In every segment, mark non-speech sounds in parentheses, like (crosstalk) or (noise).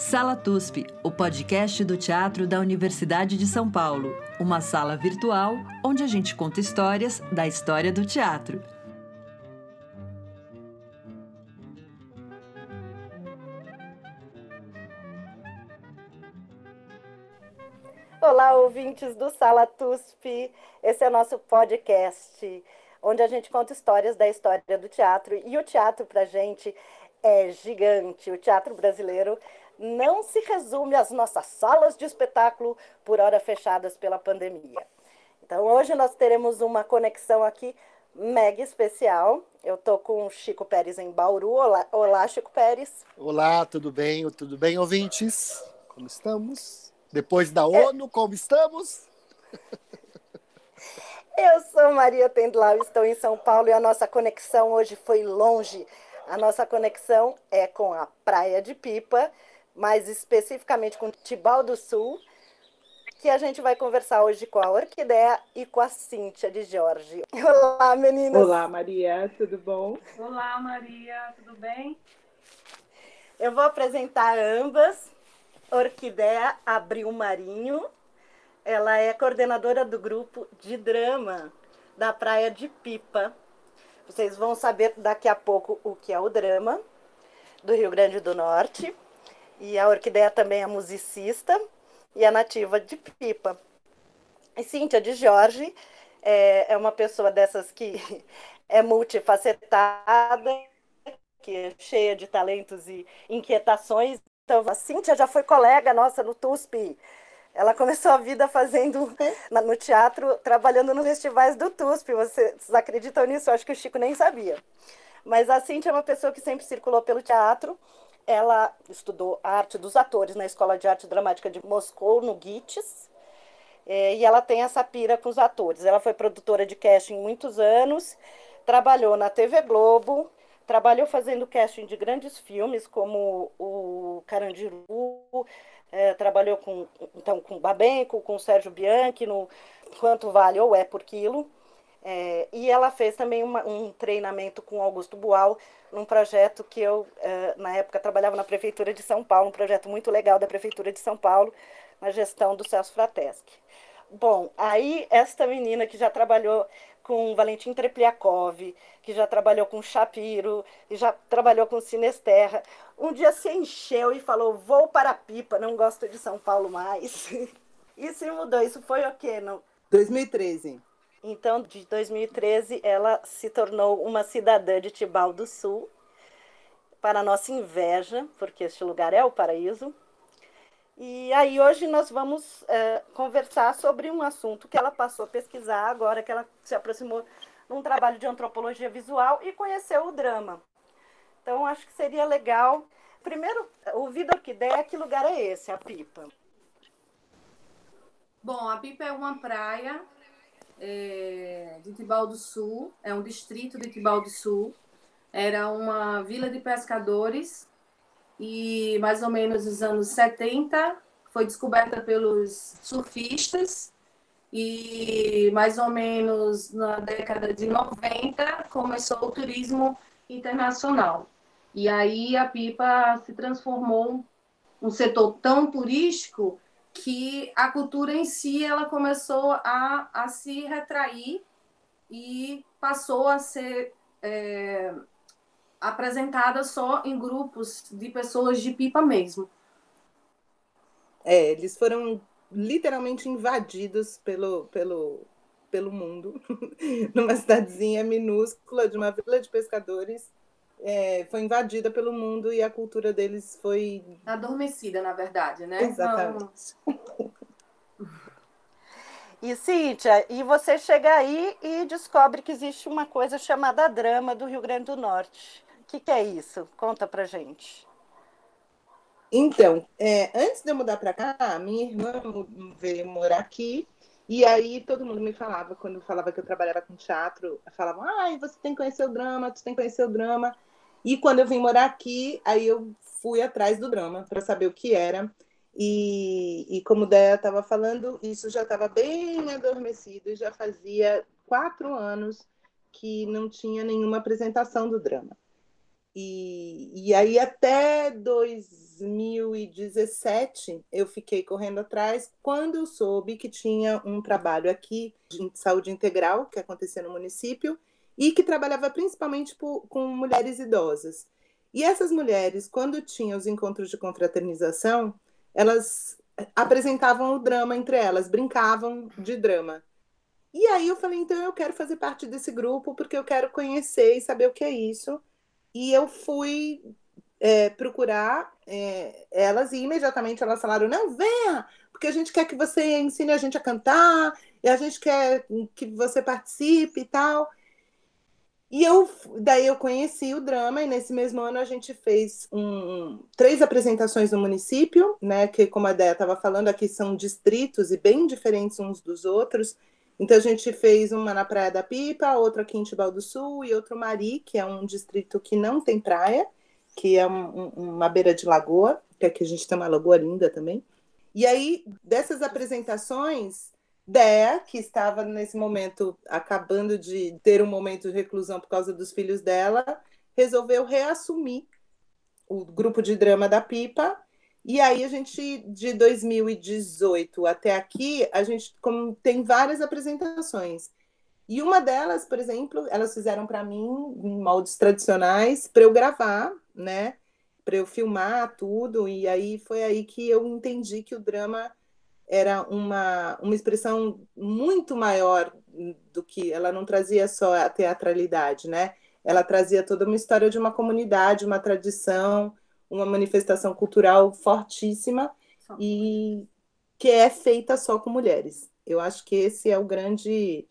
Sala TUSP, o podcast do teatro da Universidade de São Paulo. Uma sala virtual onde a gente conta histórias da história do teatro. Olá, ouvintes do Sala TUSP. Esse é o nosso podcast, onde a gente conta histórias da história do teatro. E o teatro, para gente, é gigante. O teatro brasileiro não se resume às nossas salas de espetáculo por hora fechadas pela pandemia. Então, hoje nós teremos uma conexão aqui mega especial. Eu estou com o Chico Pérez em Bauru. Olá, olá, Chico Pérez. Olá, tudo bem? Tudo bem, ouvintes? Como estamos? Depois da ONU, como estamos? (laughs) Eu sou Maria Tendlau, estou em São Paulo e a nossa conexão hoje foi longe. A nossa conexão é com a Praia de Pipa, mais especificamente com Tibau do Sul, que a gente vai conversar hoje com a Orquídea e com a Cíntia de Jorge. (laughs) Olá, meninas! Olá, Maria, tudo bom? Olá, Maria, tudo bem? Eu vou apresentar ambas. Orquídea Abril Marinho, ela é coordenadora do grupo de drama da Praia de Pipa. Vocês vão saber daqui a pouco o que é o drama do Rio Grande do Norte. E a Orquídea também é musicista e é nativa de Pipa. E Cíntia de Jorge é, é uma pessoa dessas que (laughs) é multifacetada, que é cheia de talentos e inquietações. Então, a Cíntia já foi colega nossa no TUSP. Ela começou a vida fazendo (laughs) no teatro, trabalhando nos festivais do TUSP. Vocês acreditam nisso? Eu acho que o Chico nem sabia. Mas a Cíntia é uma pessoa que sempre circulou pelo teatro ela estudou arte dos atores na Escola de Arte Dramática de Moscou, no GITES, é, e ela tem essa pira com os atores. Ela foi produtora de casting muitos anos, trabalhou na TV Globo, trabalhou fazendo casting de grandes filmes como o Carandiru, é, trabalhou com então com Babenco, com Sérgio Bianchi no Quanto Vale ou É por Quilo. É, e ela fez também uma, um treinamento com Augusto Boal num projeto que eu, é, na época, trabalhava na Prefeitura de São Paulo, um projeto muito legal da Prefeitura de São Paulo, na gestão do Celso Frateschi. Bom, aí esta menina que já trabalhou com Valentim Trepliakov, que já trabalhou com Shapiro, e já trabalhou com Sinesterra, um dia se encheu e falou, vou para a Pipa, não gosto de São Paulo mais. (laughs) e se mudou, isso foi o quê? No... 2013. Então, de 2013, ela se tornou uma cidadã de Tibau do Sul, para nossa inveja, porque este lugar é o paraíso. E aí hoje nós vamos é, conversar sobre um assunto que ela passou a pesquisar agora que ela se aproximou num trabalho de antropologia visual e conheceu o drama. Então acho que seria legal, primeiro, ouvir da orquídea, que lugar é esse, a Pipa? Bom, a Pipa é uma praia é, de Tibau do Sul, é um distrito de Tibau do Sul. Era uma vila de pescadores e mais ou menos nos anos 70 foi descoberta pelos surfistas e mais ou menos na década de 90 começou o turismo internacional. E aí a Pipa se transformou um setor tão turístico que a cultura em si ela começou a, a se retrair e passou a ser é, apresentada só em grupos de pessoas de pipa mesmo. É, eles foram literalmente invadidos pelo, pelo, pelo mundo, (laughs) numa cidadezinha minúscula de uma vila de pescadores é, foi invadida pelo mundo e a cultura deles foi. Adormecida, na verdade, né? Exatamente. (laughs) E Cíntia, e você chega aí e descobre que existe uma coisa chamada drama do Rio Grande do Norte. O que, que é isso? Conta pra gente. Então, é, antes de eu mudar para cá, minha irmã veio morar aqui e aí todo mundo me falava, quando falava que eu trabalhava com teatro, falavam, ai, você tem que conhecer o drama, você tem que conhecer o drama. E quando eu vim morar aqui, aí eu fui atrás do drama para saber o que era. E, e como Déia estava falando, isso já estava bem adormecido, já fazia quatro anos que não tinha nenhuma apresentação do drama. E, e aí até dois 2017 eu fiquei correndo atrás quando eu soube que tinha um trabalho aqui de saúde integral que acontecia no município e que trabalhava principalmente por, com mulheres idosas. E essas mulheres, quando tinham os encontros de confraternização, elas apresentavam o drama entre elas, brincavam de drama. E aí eu falei, então eu quero fazer parte desse grupo porque eu quero conhecer e saber o que é isso. E eu fui é, procurar é, elas e imediatamente elas falaram: não, venha, porque a gente quer que você ensine a gente a cantar e a gente quer que você participe e tal. E eu, daí eu conheci o drama, e nesse mesmo ano a gente fez um, três apresentações no município, né? Que, como a Déia estava falando, aqui são distritos e bem diferentes uns dos outros. Então a gente fez uma na Praia da Pipa, outra aqui em Tibau do Sul e outro Mari, que é um distrito que não tem praia, que é um, uma beira de lagoa, que aqui a gente tem uma lagoa linda também. E aí, dessas apresentações, Dea, que estava nesse momento acabando de ter um momento de reclusão por causa dos filhos dela, resolveu reassumir o grupo de drama da Pipa. E aí a gente, de 2018 até aqui, a gente tem várias apresentações. E uma delas, por exemplo, elas fizeram para mim em moldes tradicionais para eu gravar, né? Para eu filmar tudo. E aí foi aí que eu entendi que o drama era uma, uma expressão muito maior do que ela não trazia só a teatralidade, né? Ela trazia toda uma história de uma comunidade, uma tradição, uma manifestação cultural fortíssima e que é feita só com mulheres. Eu acho que esse é o grande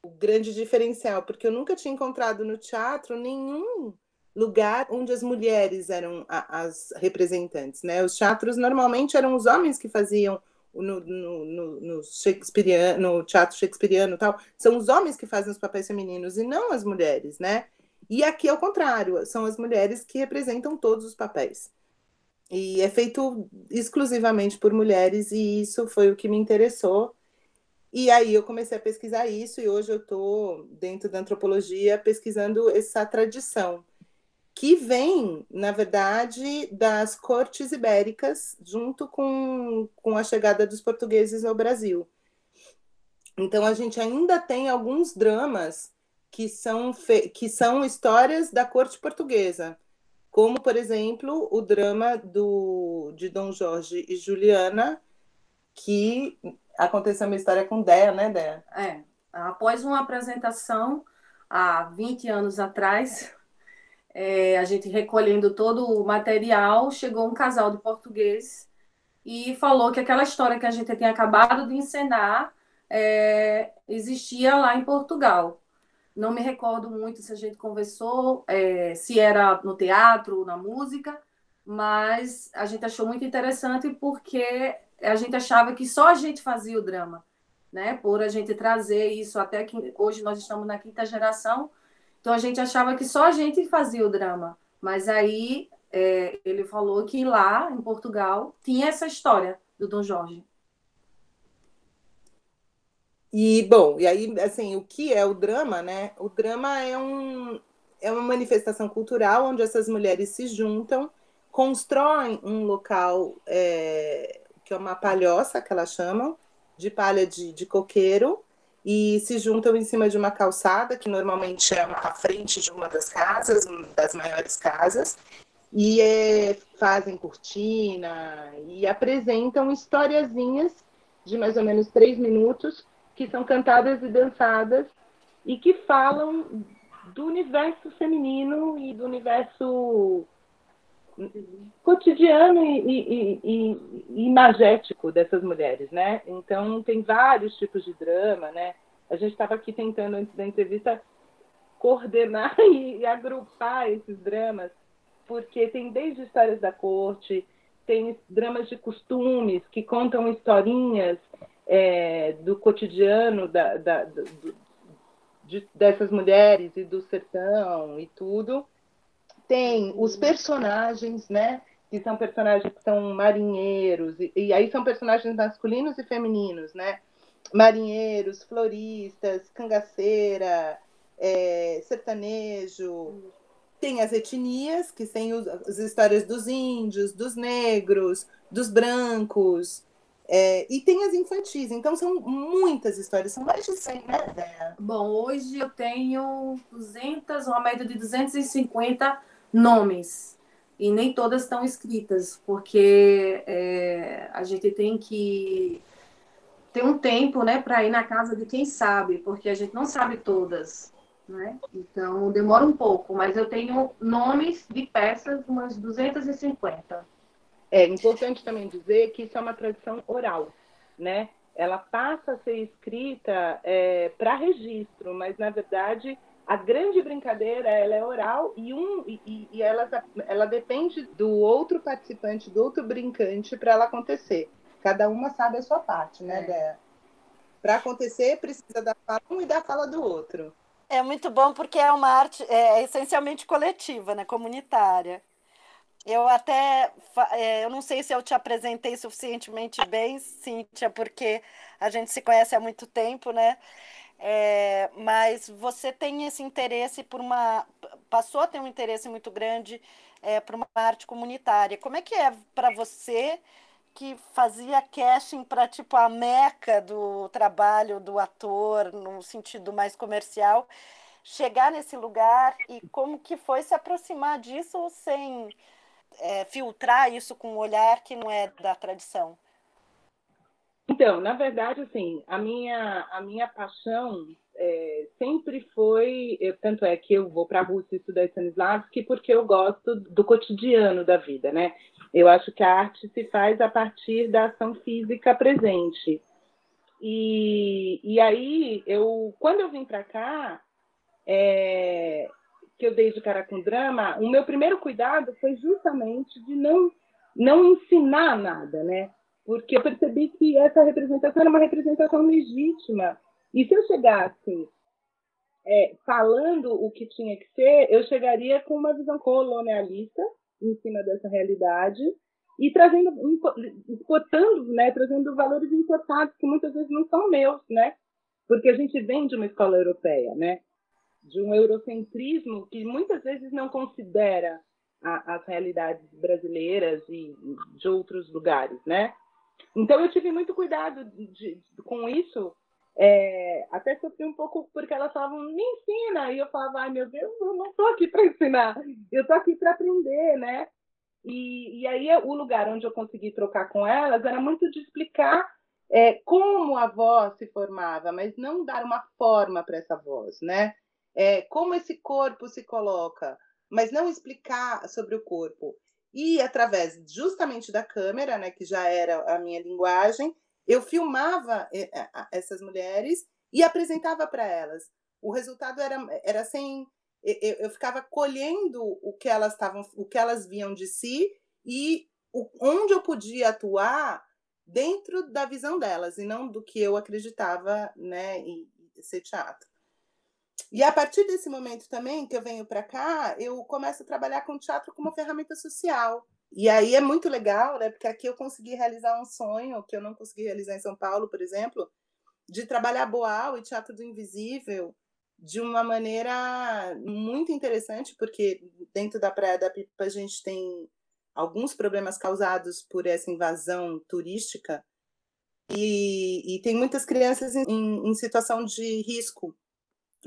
o grande diferencial, porque eu nunca tinha encontrado no teatro nenhum lugar onde as mulheres eram as representantes, né? Os teatros normalmente eram os homens que faziam no, no, no, no, no teatro shakespeariano tal, são os homens que fazem os papéis femininos e não as mulheres, né? E aqui é o contrário, são as mulheres que representam todos os papéis. E é feito exclusivamente por mulheres, e isso foi o que me interessou. E aí eu comecei a pesquisar isso, e hoje eu estou, dentro da antropologia, pesquisando essa tradição que vem, na verdade, das cortes ibéricas, junto com, com a chegada dos portugueses ao Brasil. Então, a gente ainda tem alguns dramas que são, que são histórias da corte portuguesa, como, por exemplo, o drama do, de Dom Jorge e Juliana, que aconteceu uma história com Dea, né, Dea? É, após uma apresentação há 20 anos atrás, é, a gente recolhendo todo o material, chegou um casal de português e falou que aquela história que a gente tinha acabado de encenar é, existia lá em Portugal. Não me recordo muito se a gente conversou, é, se era no teatro, na música, mas a gente achou muito interessante porque a gente achava que só a gente fazia o drama, né? Por a gente trazer isso até que hoje nós estamos na quinta geração, então a gente achava que só a gente fazia o drama. Mas aí é, ele falou que lá em Portugal tinha essa história do Dom Jorge. E bom, e aí assim, o que é o drama, né? O drama é um é uma manifestação cultural onde essas mulheres se juntam, constroem um local é, que é uma palhoça que elas chamam de palha de, de coqueiro e se juntam em cima de uma calçada, que normalmente é à frente de uma das casas, das maiores casas, e é, fazem cortina e apresentam historiazinhas de mais ou menos três minutos, que são cantadas e dançadas e que falam do universo feminino e do universo cotidiano e, e, e, e, imagético dessas mulheres, né? Então tem vários tipos de drama, né? A gente estava aqui tentando antes da entrevista coordenar (laughs) e, agrupar esses dramas, porque tem desde histórias da corte, tem dramas de costumes que contam historinhas é, do cotidiano da, da, do, de, dessas mulheres e do sertão e tudo tem os personagens, né? Que são personagens que são marinheiros, e, e aí são personagens masculinos e femininos, né? Marinheiros, floristas, cangaceira, é, sertanejo, tem as etnias, que tem os, as histórias dos índios, dos negros, dos brancos, é, e tem as infantis. Então são muitas histórias, são mais de 100, né? Bom, hoje eu tenho 200, uma média de 250 nomes. E nem todas estão escritas, porque é, a gente tem que ter um tempo né, para ir na casa de quem sabe, porque a gente não sabe todas. Né? Então demora um pouco, mas eu tenho nomes de peças, umas 250. É importante também dizer que isso é uma tradição oral, né? Ela passa a ser escrita é, para registro, mas na verdade a grande brincadeira ela é oral e, um, e, e ela, ela depende do outro participante, do outro brincante para ela acontecer. Cada uma sabe a sua parte, né, é. Para acontecer, precisa da fala um e da fala do outro. É muito bom porque é uma arte é, essencialmente coletiva, né, comunitária. Eu até, é, eu não sei se eu te apresentei suficientemente bem, Cíntia, porque a gente se conhece há muito tempo, né? É, mas você tem esse interesse por uma. passou a ter um interesse muito grande é, por uma arte comunitária. Como é que é para você que fazia casting para tipo a meca do trabalho do ator, no sentido mais comercial, chegar nesse lugar e como que foi se aproximar disso sem é, filtrar isso com um olhar que não é da tradição? Então, na verdade, assim, a minha, a minha paixão é, sempre foi, eu, tanto é que eu vou para a Rússia estudar Stanislavski porque eu gosto do cotidiano da vida, né? Eu acho que a arte se faz a partir da ação física presente. E, e aí, eu, quando eu vim para cá, é, que eu dei de cara com drama, o meu primeiro cuidado foi justamente de não, não ensinar nada, né? Porque eu percebi que essa representação era uma representação legítima. E se eu chegasse é, falando o que tinha que ser, eu chegaria com uma visão colonialista em cima dessa realidade e trazendo, exportando, né, trazendo valores importados que muitas vezes não são meus, né? Porque a gente vem de uma escola europeia, né? de um eurocentrismo que muitas vezes não considera a, as realidades brasileiras e de outros lugares, né? Então eu tive muito cuidado de, de, com isso, é, até sofri um pouco porque elas falavam me ensina e eu falava ai meu Deus eu não estou aqui para ensinar, eu estou aqui para aprender, né? E, e aí o lugar onde eu consegui trocar com elas era muito de explicar é, como a voz se formava, mas não dar uma forma para essa voz, né? é, como esse corpo se coloca, mas não explicar sobre o corpo. E através justamente da câmera, né, que já era a minha linguagem, eu filmava é, é, essas mulheres e apresentava para elas. O resultado era, era sem eu, eu ficava colhendo o que elas estavam, o que elas viam de si e o, onde eu podia atuar dentro da visão delas e não do que eu acreditava, né, em ser teatro. E a partir desse momento também que eu venho para cá, eu começo a trabalhar com teatro como ferramenta social. E aí é muito legal, né? Porque aqui eu consegui realizar um sonho que eu não consegui realizar em São Paulo, por exemplo, de trabalhar Boal e Teatro do Invisível de uma maneira muito interessante, porque dentro da Praia da Pipa a gente tem alguns problemas causados por essa invasão turística e, e tem muitas crianças em, em situação de risco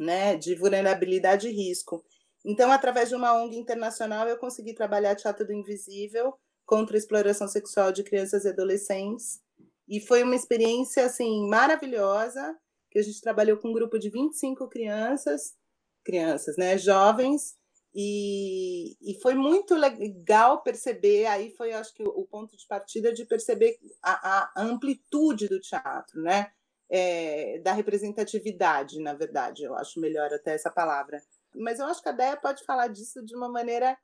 né, de vulnerabilidade e risco. Então, através de uma ONG internacional, eu consegui trabalhar Teatro do Invisível contra a exploração sexual de crianças e adolescentes. E foi uma experiência assim maravilhosa, que a gente trabalhou com um grupo de 25 crianças, crianças, né, jovens, e, e foi muito legal perceber, aí foi acho que o, ponto de partida de perceber a, a amplitude do teatro, né? É, da representatividade, na verdade, eu acho melhor até essa palavra. Mas eu acho que a Déia pode falar disso de uma maneira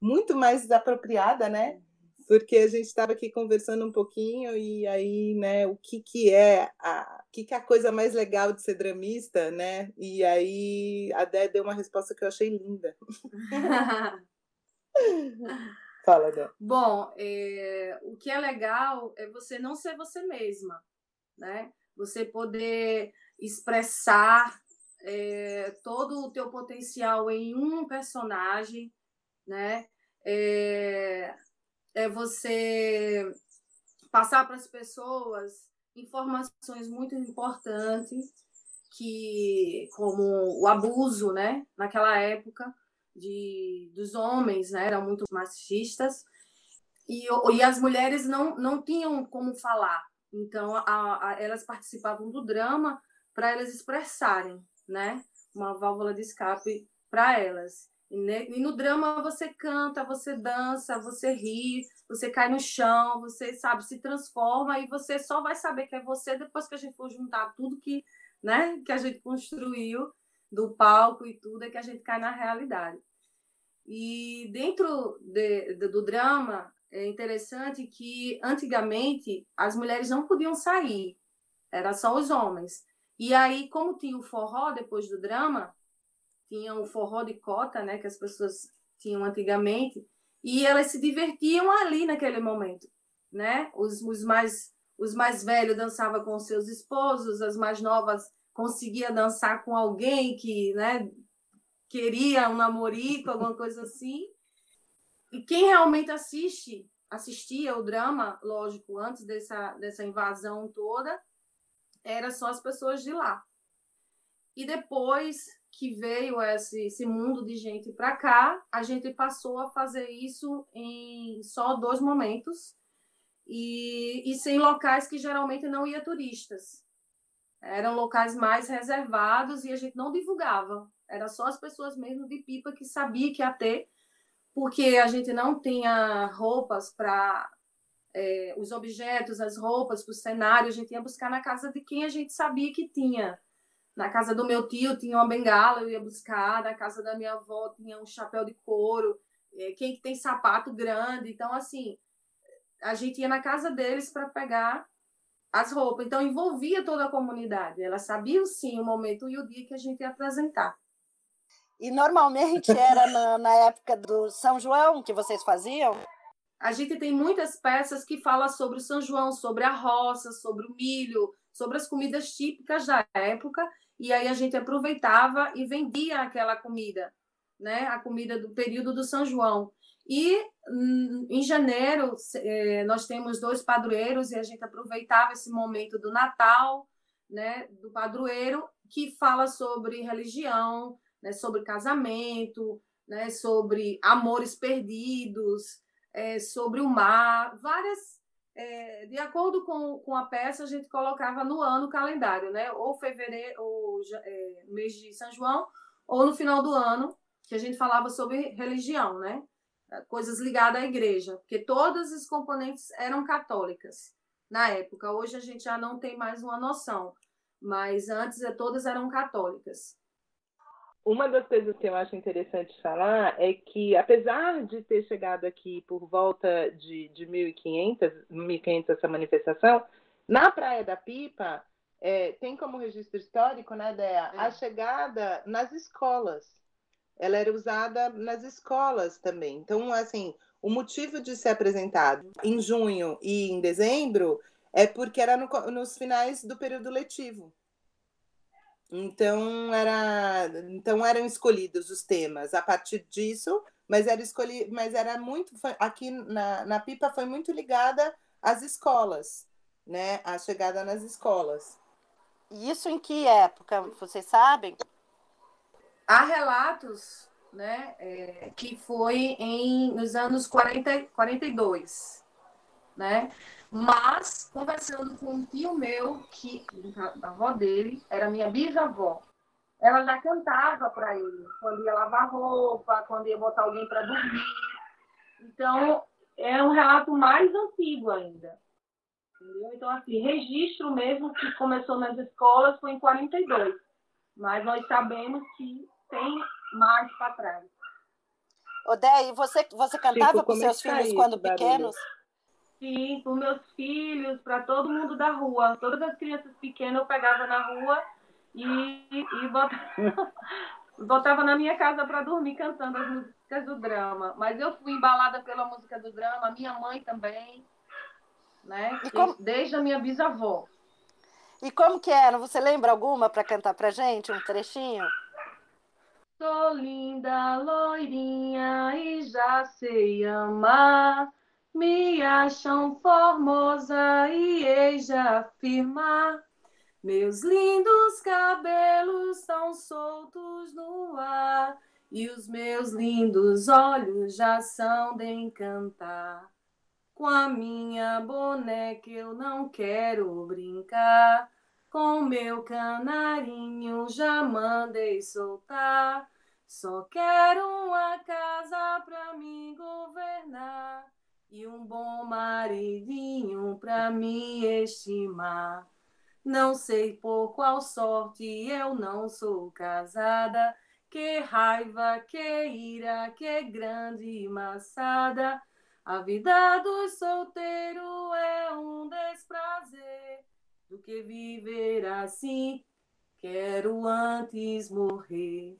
muito mais apropriada, né? Porque a gente estava aqui conversando um pouquinho e aí, né, o que que é a, o que que é a coisa mais legal de ser dramista, né? E aí a Déia deu uma resposta que eu achei linda. (laughs) Fala, Dé. Bom, é, o que é legal é você não ser você mesma, né? Você poder expressar é, todo o teu potencial em um personagem, né? É, é você passar para as pessoas informações muito importantes que como o abuso, né, naquela época de dos homens, né, eram muito machistas e, e as mulheres não não tinham como falar. Então a, a, elas participavam do drama para elas expressarem, né, uma válvula de escape para elas. E, e no drama você canta, você dança, você ri, você cai no chão, você sabe, se transforma e você só vai saber que é você depois que a gente for juntar tudo que, né, que a gente construiu do palco e tudo, é que a gente cai na realidade. E dentro de, de, do drama, é interessante que antigamente as mulheres não podiam sair, era só os homens. E aí, como tinha o forró depois do drama, tinha o forró de cota, né, que as pessoas tinham antigamente, e elas se divertiam ali naquele momento, né? Os, os mais os mais velhos dançavam com seus esposos, as mais novas conseguia dançar com alguém que, né, queria um namorico, alguma coisa assim. E quem realmente assiste, assistia o drama, lógico, antes dessa, dessa invasão toda, era só as pessoas de lá. E depois que veio esse, esse mundo de gente para cá, a gente passou a fazer isso em só dois momentos e, e sem locais que geralmente não ia turistas. Eram locais mais reservados e a gente não divulgava. Era só as pessoas mesmo de pipa que sabia que ia ter, porque a gente não tinha roupas para é, os objetos, as roupas para o cenário, a gente ia buscar na casa de quem a gente sabia que tinha na casa do meu tio tinha uma bengala, eu ia buscar. Na casa da minha avó tinha um chapéu de couro. É, quem tem sapato grande. Então, assim, a gente ia na casa deles para pegar as roupas. Então, envolvia toda a comunidade. Elas sabiam, sim, o momento e o dia que a gente ia apresentar. E normalmente era na, na época do São João que vocês faziam? A gente tem muitas peças que falam sobre o São João, sobre a roça, sobre o milho, sobre as comidas típicas da época e aí a gente aproveitava e vendia aquela comida, né? A comida do período do São João. E hum, em janeiro é, nós temos dois padroeiros e a gente aproveitava esse momento do Natal, né? Do padroeiro que fala sobre religião, né? Sobre casamento, né? Sobre amores perdidos, é, sobre o mar, várias é, de acordo com, com a peça, a gente colocava no ano o calendário, né? Ou fevereiro, ou é, mês de São João, ou no final do ano, que a gente falava sobre religião, né? Coisas ligadas à igreja, porque todas as componentes eram católicas na época. Hoje a gente já não tem mais uma noção, mas antes é, todas eram católicas. Uma das coisas que eu acho interessante falar é que, apesar de ter chegado aqui por volta de, de 1500, 1500 essa manifestação, na Praia da Pipa é, tem como registro histórico, né, Dea, é. a chegada nas escolas. Ela era usada nas escolas também. Então, assim, o motivo de ser apresentado em junho e em dezembro é porque era no, nos finais do período letivo. Então, era, então eram escolhidos os temas a partir disso, mas era escolhi, mas era muito aqui na, na Pipa foi muito ligada às escolas, né? A chegada nas escolas. Isso em que época, vocês sabem? Há relatos, né, é, que foi em nos anos 40, 42, né? Mas, conversando com um tio meu, que a avó dele era minha bisavó, ela já cantava para ele, quando ia lavar roupa, quando ia botar alguém para dormir. Então, é um relato mais antigo ainda. Entendeu? Então, assim, registro mesmo que começou nas escolas foi em 42. Mas nós sabemos que tem mais para trás. Odeia, e você, você cantava com seus filhos quando pequenos? Sim, para meus filhos, para todo mundo da rua. Todas as crianças pequenas eu pegava na rua e, e botava, (laughs) botava na minha casa para dormir cantando as músicas do drama. Mas eu fui embalada pela música do drama, minha mãe também, né? Como... Desde a minha bisavó. E como que era? Você lembra alguma para cantar pra gente, um trechinho? Sou linda, loirinha e já sei amar. Me acham formosa e já afirmar. Meus lindos cabelos estão soltos no ar e os meus lindos olhos já são de encantar. Com a minha boneca eu não quero brincar. Com meu canarinho já mandei soltar. Só quero uma casa pra me governar e um bom maridinho pra me estimar. Não sei por qual sorte eu não sou casada. Que raiva, que ira, que grande maçada. A vida do solteiro é um desprazer do que viver assim. Quero antes morrer.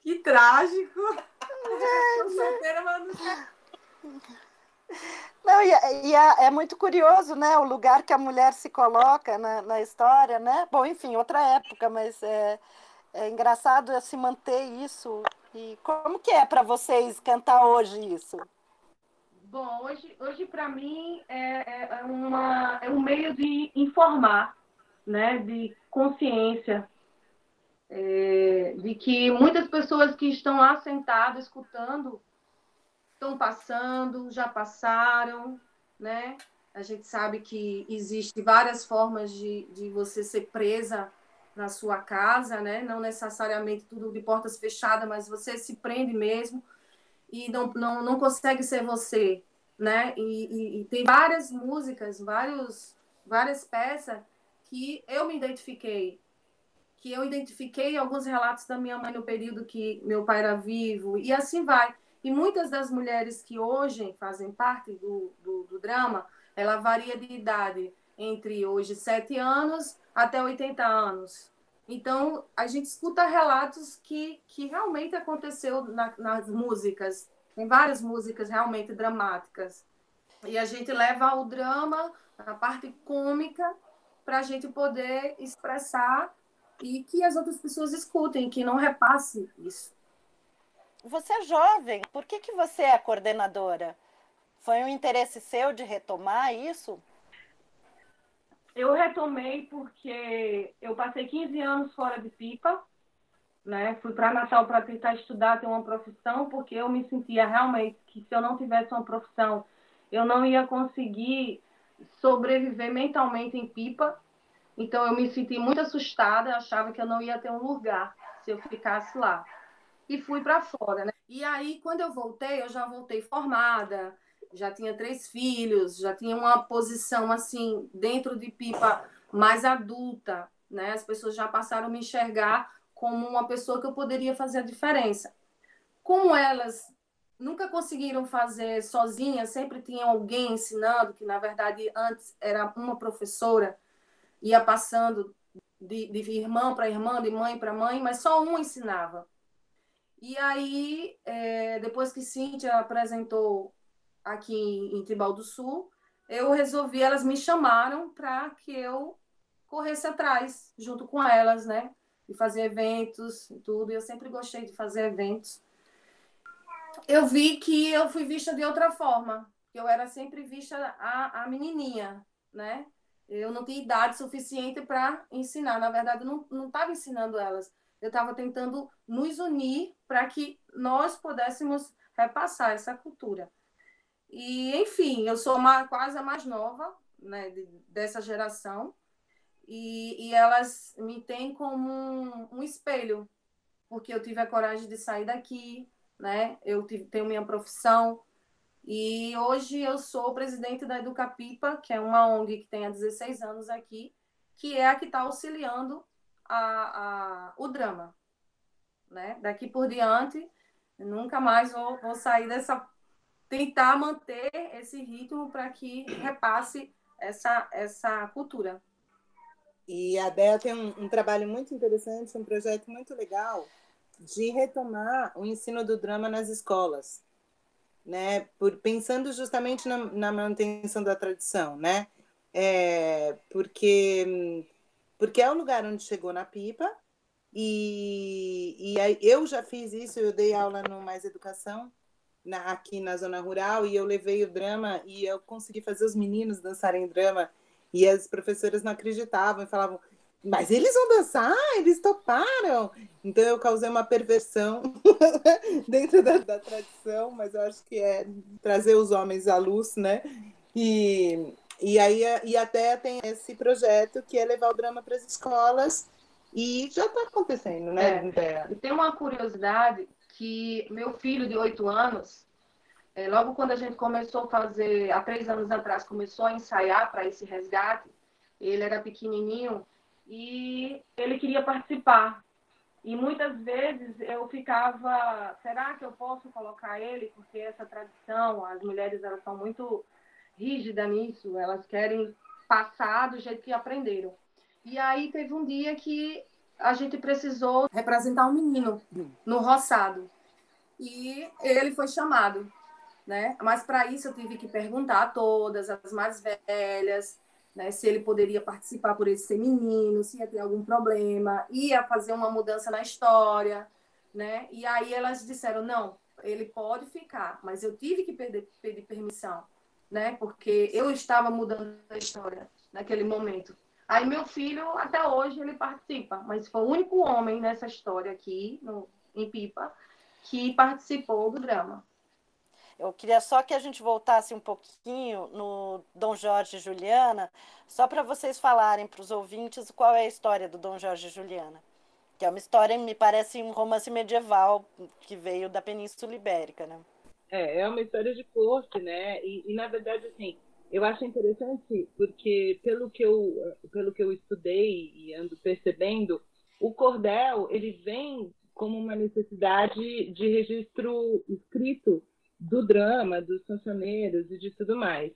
Que trágico! (laughs) solteira, mas não, e, e é, é, muito curioso, né? O lugar que a mulher se coloca na, na história, né? Bom, enfim, outra época, mas é, é engraçado se manter isso. E como que é para vocês cantar hoje isso? Bom, hoje, hoje para mim é, é, uma, é um meio de informar, né, de consciência, é, de que muitas pessoas que estão lá sentadas escutando estão passando, já passaram, né? A gente sabe que existe várias formas de, de você ser presa na sua casa, né? Não necessariamente tudo de portas fechadas, mas você se prende mesmo e não, não, não consegue ser você, né? E, e, e, tem várias músicas, vários, várias peças que eu me identifiquei, que eu identifiquei alguns relatos da minha mãe no período que meu pai era vivo, e assim vai. E muitas das mulheres que hoje fazem parte do, do, do drama, ela varia de idade entre hoje 7 anos até 80 anos. Então, a gente escuta relatos que, que realmente aconteceu na, nas músicas. Tem várias músicas realmente dramáticas. E a gente leva o drama, a parte cômica, para a gente poder expressar e que as outras pessoas escutem, que não repasse isso. Você é jovem, por que, que você é coordenadora? Foi um interesse seu de retomar isso? Eu retomei porque eu passei 15 anos fora de pipa, né? Fui para Natal para tentar estudar, ter uma profissão, porque eu me sentia realmente que se eu não tivesse uma profissão, eu não ia conseguir sobreviver mentalmente em pipa. Então eu me senti muito assustada, achava que eu não ia ter um lugar se eu ficasse lá. E fui para fora, né? E aí quando eu voltei, eu já voltei formada, já tinha três filhos, já tinha uma posição assim dentro de pipa mais adulta, né? As pessoas já passaram a me enxergar como uma pessoa que eu poderia fazer a diferença. Como elas nunca conseguiram fazer sozinhas, sempre tinha alguém ensinando, que na verdade antes era uma professora, ia passando de, de irmã para irmã, de mãe para mãe, mas só um ensinava. E aí, é, depois que Cíntia apresentou aqui em Tribal do Sul, eu resolvi, elas me chamaram para que eu corresse atrás, junto com elas, né? E fazer eventos e tudo. Eu sempre gostei de fazer eventos. Eu vi que eu fui vista de outra forma, eu era sempre vista a, a menininha, né? Eu não tinha idade suficiente para ensinar. Na verdade, eu não estava ensinando elas. Eu estava tentando nos unir para que nós pudéssemos repassar essa cultura. E, enfim, eu sou uma, quase a mais nova né, dessa geração. E, e elas me têm como um, um, espelho, porque eu tive a coragem de sair daqui, né? Eu tive, tenho minha profissão. E hoje eu sou presidente da Educapipa, que é uma ONG que tem há 16 anos aqui, que é a que está auxiliando a, a, o drama. Né? Daqui por diante, nunca mais vou, vou sair dessa tentar manter esse ritmo para que repasse essa, essa cultura. E a Bea tem um, um, trabalho muito interessante, um projeto muito legal de retomar o ensino do drama nas escolas, né? Por, pensando justamente na, na manutenção da tradição, né? é, porque, porque é o lugar onde chegou na pipa, e, e aí, eu já fiz isso, eu dei aula no Mais Educação, na, aqui na zona rural, e eu levei o drama, e eu consegui fazer os meninos dançarem drama, e as professoras não acreditavam, e falavam, mas eles vão dançar, eles toparam. Então eu causei uma perversão (laughs) dentro da, da, tradição, mas eu acho que é trazer os homens à luz, né? E, e aí e até tem esse projeto que é levar o drama para as escolas e já está acontecendo, né? É. Tem uma curiosidade que meu filho de oito anos, é, logo quando a gente começou a fazer, há três anos atrás, começou a ensaiar para esse resgate, ele era pequenininho e ele queria participar. E muitas vezes eu ficava, será que eu posso colocar ele? Porque essa tradição, as mulheres elas são muito rígidas nisso, elas querem passar do jeito que aprenderam. E aí teve um dia que a gente precisou representar um menino no roçado. E ele foi chamado, né? Mas para isso eu tive que perguntar a todas, as mais velhas, né, se ele poderia participar por ele ser menino, se ia ter algum problema, ia fazer uma mudança na história, né? E aí elas disseram, não, ele pode ficar, mas eu tive que pedir, pedir permissão, né? Porque eu estava mudando a história naquele momento. Aí meu filho, até hoje, ele participa, mas foi o único homem nessa história aqui, no, em Pipa, que participou do drama. Eu queria só que a gente voltasse um pouquinho no Dom Jorge e Juliana, só para vocês falarem para os ouvintes qual é a história do Dom Jorge e Juliana. Que é uma história, me parece, um romance medieval que veio da Península Ibérica, né? É, é uma história de corte, né? E, e na verdade, assim, eu acho interessante porque pelo que eu pelo que eu estudei e ando percebendo, o cordel ele vem como uma necessidade de registro escrito do drama, dos funcioneiros e de tudo mais.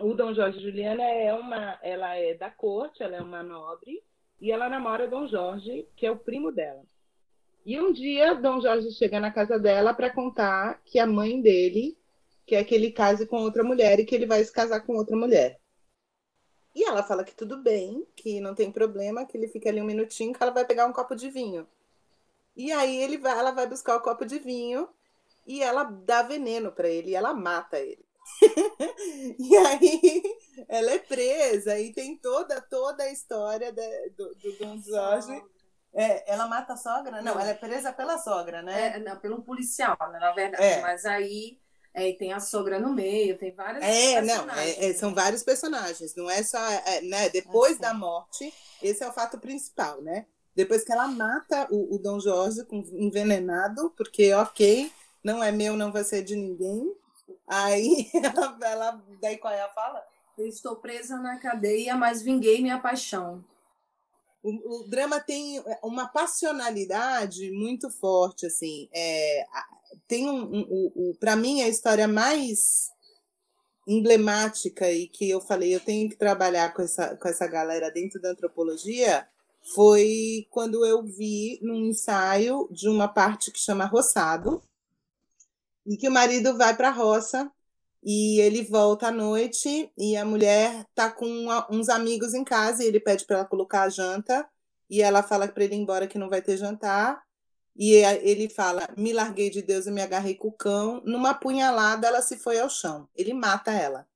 O Dom Jorge Juliana é uma, ela é da corte, ela é uma nobre e ela namora Dom Jorge, que é o primo dela. E um dia Dom Jorge chega na casa dela para contar que a mãe dele quer que ele case com outra mulher e que ele vai se casar com outra mulher. E ela fala que tudo bem, que não tem problema, que ele fica ali um minutinho, que ela vai pegar um copo de vinho. E aí ele vai, ela vai buscar o copo de vinho e ela dá veneno para ele, e ela mata ele. (laughs) e aí ela é presa e tem toda toda a história de, do, do Dom Jorge. É, ela mata a sogra? Não, não, ela é presa pela sogra, né? É, não, pelo policial, né, na verdade. É. Mas aí é, tem a sogra no meio, tem várias É, não, é, é, são vários personagens, não é só, é, né, depois assim. da morte, esse é o fato principal, né? Depois que ela mata o, o Dom Jorge com envenenado, porque, ok, não é meu, não vai ser de ninguém. Aí (laughs) ela, ela daí qual é a fala? Eu estou presa na cadeia, mas vinguei minha paixão. O, o drama tem uma passionalidade muito forte, assim. É, tem um, um, um para mim a história mais emblemática e que eu falei eu tenho que trabalhar com essa com essa galera dentro da antropologia foi quando eu vi num ensaio de uma parte que chama roçado e que o marido vai para a roça e ele volta à noite e a mulher tá com uns amigos em casa e ele pede para ela colocar a janta e ela fala para ele ir embora que não vai ter jantar e ele fala: "Me larguei de Deus e me agarrei com o cão". Numa punhalada ela se foi ao chão. Ele mata ela.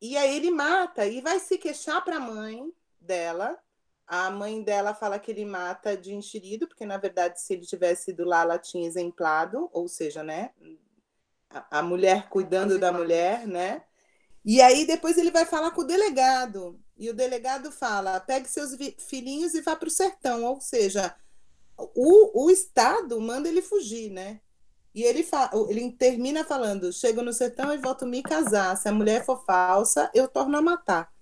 E aí ele mata e vai se queixar para a mãe dela a mãe dela fala que ele mata de enxerido, porque na verdade, se ele tivesse ido lá, ela tinha exemplado, ou seja, né? A, mulher cuidando da mulher, né? E aí depois ele vai falar com o delegado. E o delegado fala: pegue seus filhinhos e vá para o sertão. Ou seja, o, o Estado manda ele fugir, né? E ele, fala, ele termina falando: chego no sertão e volto me casar. Se a mulher for falsa, eu torno a matar.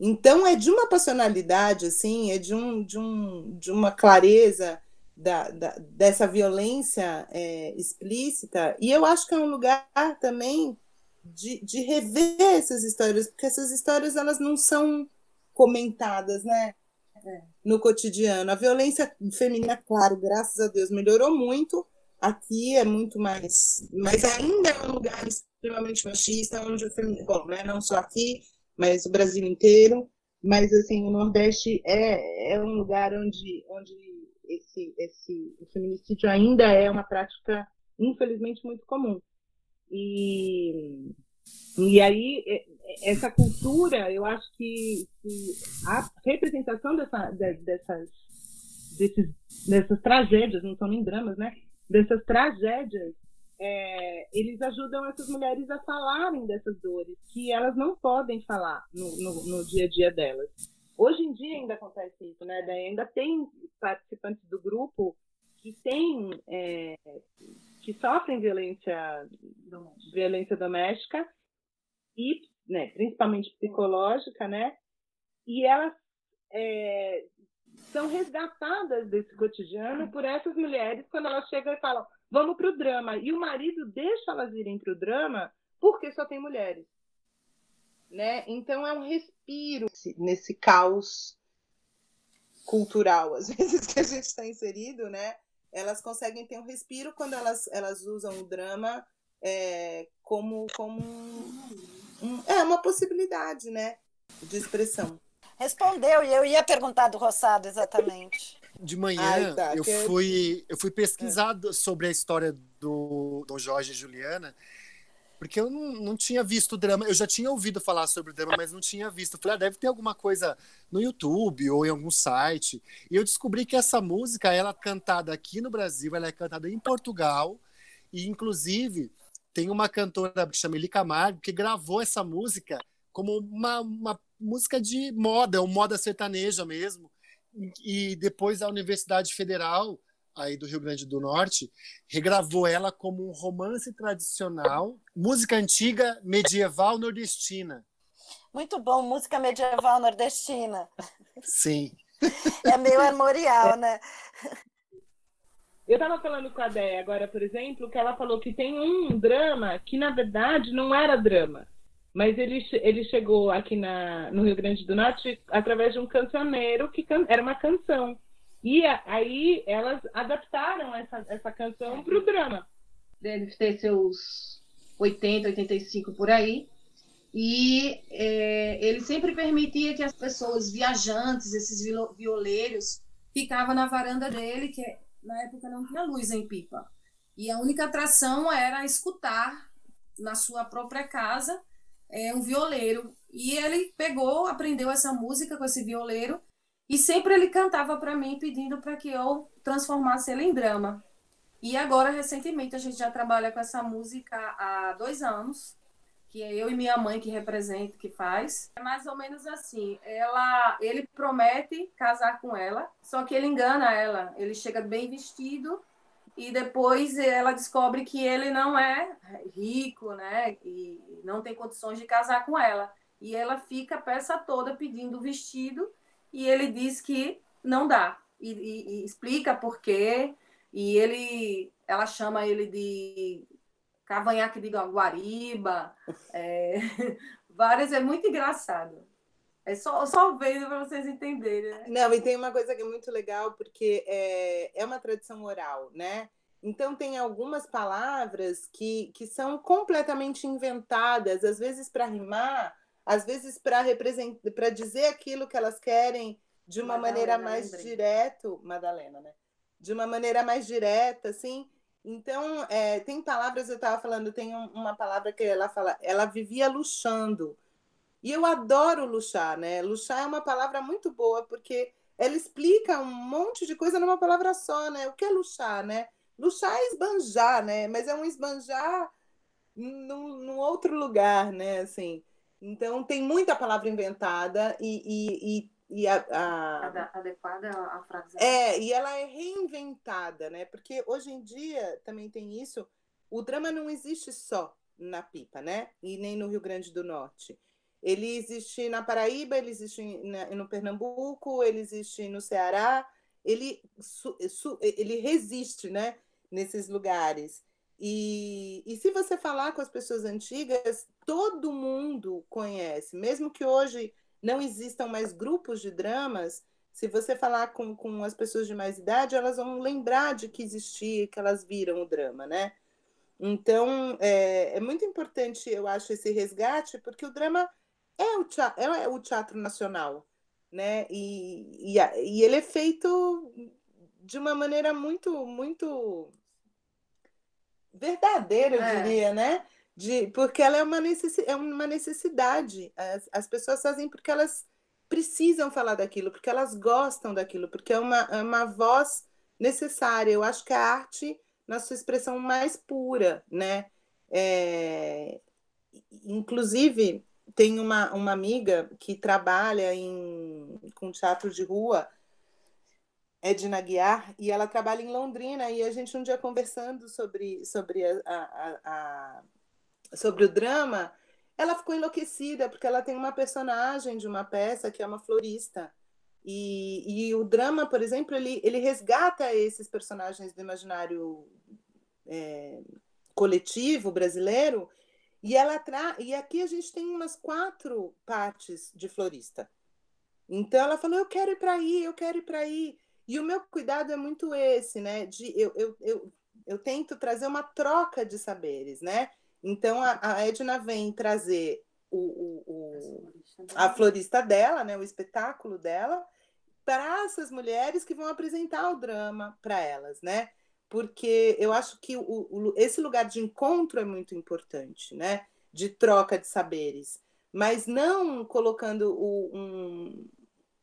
Então é de uma passionalidade, assim, é de, um, de, um, de uma clareza da, da dessa violência é, explícita. E eu acho que é um lugar também de, de rever essas histórias, porque essas histórias elas não são comentadas, né? No cotidiano. A violência feminina, claro, graças a Deus, melhorou muito. Aqui é muito mais. Mas ainda é um lugar extremamente machista, onde o feminino. Bom, né? não só aqui, mas o Brasil inteiro. Mas assim, o Nordeste é, é um lugar onde, onde esse, esse o feminicídio ainda é uma prática, infelizmente, muito comum. E, e aí, essa cultura, eu acho que, que a representação dessa, dessas, desses, dessas tragédias, não são nem dramas, né? Dessas tragédias, é, eles ajudam essas mulheres a falarem dessas dores, que elas não podem falar no, no, no dia a dia delas. Hoje em dia ainda acontece isso, né? Ainda tem participantes do grupo que têm é, que sofrem violência doméstica. violência doméstica e né, principalmente psicológica, né? E elas é, são resgatadas desse cotidiano por essas mulheres quando elas chegam e falam vamos para o drama e o marido deixa elas irem para o drama porque só tem mulheres, né? Então é um respiro nesse caos cultural às (laughs) vezes que a gente está inserido, né? elas conseguem ter um respiro quando elas, elas usam o drama é, como, como um, é, uma possibilidade né, de expressão. Respondeu, e eu ia perguntar do Roçado exatamente. De manhã Ai, tá, eu, fui, eu fui pesquisar é. sobre a história do, do Jorge e Juliana porque eu não, não tinha visto o drama. Eu já tinha ouvido falar sobre o drama, mas não tinha visto. Falei, ah, deve ter alguma coisa no YouTube ou em algum site. E eu descobri que essa música, ela é cantada aqui no Brasil, ela é cantada em Portugal. E, inclusive, tem uma cantora que chama Eli Camargo, que gravou essa música como uma, uma música de moda, uma moda sertaneja mesmo. E depois a Universidade Federal aí do Rio Grande do Norte, regravou ela como um romance tradicional, música antiga medieval nordestina. Muito bom, música medieval nordestina. Sim. É meio armorial, né? Eu estava falando com a Déia agora, por exemplo, que ela falou que tem um drama que, na verdade, não era drama. Mas ele, ele chegou aqui na, no Rio Grande do Norte através de um cancioneiro que can, era uma canção. E aí elas adaptaram essa, essa canção para o drama. Deve ter seus 80, 85 por aí. E é, ele sempre permitia que as pessoas viajantes, esses violeiros, ficavam na varanda dele, que na época não tinha luz em Pipa. E a única atração era escutar na sua própria casa é, um violeiro. E ele pegou, aprendeu essa música com esse violeiro e sempre ele cantava para mim pedindo para que eu transformasse ele em drama. E agora, recentemente, a gente já trabalha com essa música há dois anos, que é eu e minha mãe que representa, que faz. É mais ou menos assim. Ela, ele promete casar com ela, só que ele engana ela. Ele chega bem vestido e depois ela descobre que ele não é rico, né? E não tem condições de casar com ela. E ela fica a peça toda pedindo vestido e ele diz que não dá. E, e, e explica por quê. E ele, ela chama ele de cavanhaque de guariba. É, (laughs) várias, é muito engraçado. É só, só vendo para vocês entenderem. Né? Não, e tem uma coisa que é muito legal, porque é, é uma tradição oral, né? Então, tem algumas palavras que, que são completamente inventadas, às vezes para rimar, às vezes para representar, para dizer aquilo que elas querem de uma Madalena, maneira mais direto, Madalena, né? De uma maneira mais direta, assim. Então, é, tem palavras, eu estava falando, tem um, uma palavra que ela fala, ela vivia luxando. E eu adoro luxar, né? Luxar é uma palavra muito boa, porque ela explica um monte de coisa numa palavra só, né? O que é luxar, né? Luxar é esbanjar, né? Mas é um esbanjar num, num outro lugar, né? Assim, então, tem muita palavra inventada e, e, e, e a, a... adequada à frase. É, e ela é reinventada, né? Porque hoje em dia também tem isso. O drama não existe só na Pipa, né? E nem no Rio Grande do Norte. Ele existe na Paraíba, ele existe no Pernambuco, ele existe no Ceará. Ele, ele resiste, né? Nesses lugares. E, e se você falar com as pessoas antigas, todo mundo conhece, mesmo que hoje não existam mais grupos de dramas, se você falar com, com as pessoas de mais idade, elas vão lembrar de que existia, que elas viram o drama, né? Então, é, é muito importante, eu acho, esse resgate, porque o drama é o teatro, é o teatro nacional, né? E, e, e ele é feito de uma maneira muito, muito verdadeira, eu é. diria, né? De, porque ela é uma, necessi é uma necessidade. As, as pessoas fazem porque elas precisam falar daquilo, porque elas gostam daquilo, porque é uma, é uma voz necessária. Eu acho que a arte, na sua expressão mais pura, né? É, inclusive, tem uma, uma amiga que trabalha em, com teatro de rua, Edna Guiar, e ela trabalha em Londrina, e a gente um dia conversando sobre, sobre, a, a, a, sobre o drama, ela ficou enlouquecida, porque ela tem uma personagem de uma peça que é uma florista, e, e o drama, por exemplo, ele, ele resgata esses personagens do imaginário é, coletivo brasileiro, e ela tra... e aqui a gente tem umas quatro partes de florista. Então ela falou: eu quero ir para aí, eu quero ir para aí. E o meu cuidado é muito esse, né? De eu, eu, eu, eu tento trazer uma troca de saberes, né? Então a, a Edna vem trazer o, o, o, a florista dela, né? O espetáculo dela para essas mulheres que vão apresentar o drama para elas, né? porque eu acho que o, o, esse lugar de encontro é muito importante, né? De troca de saberes, mas não colocando o, um,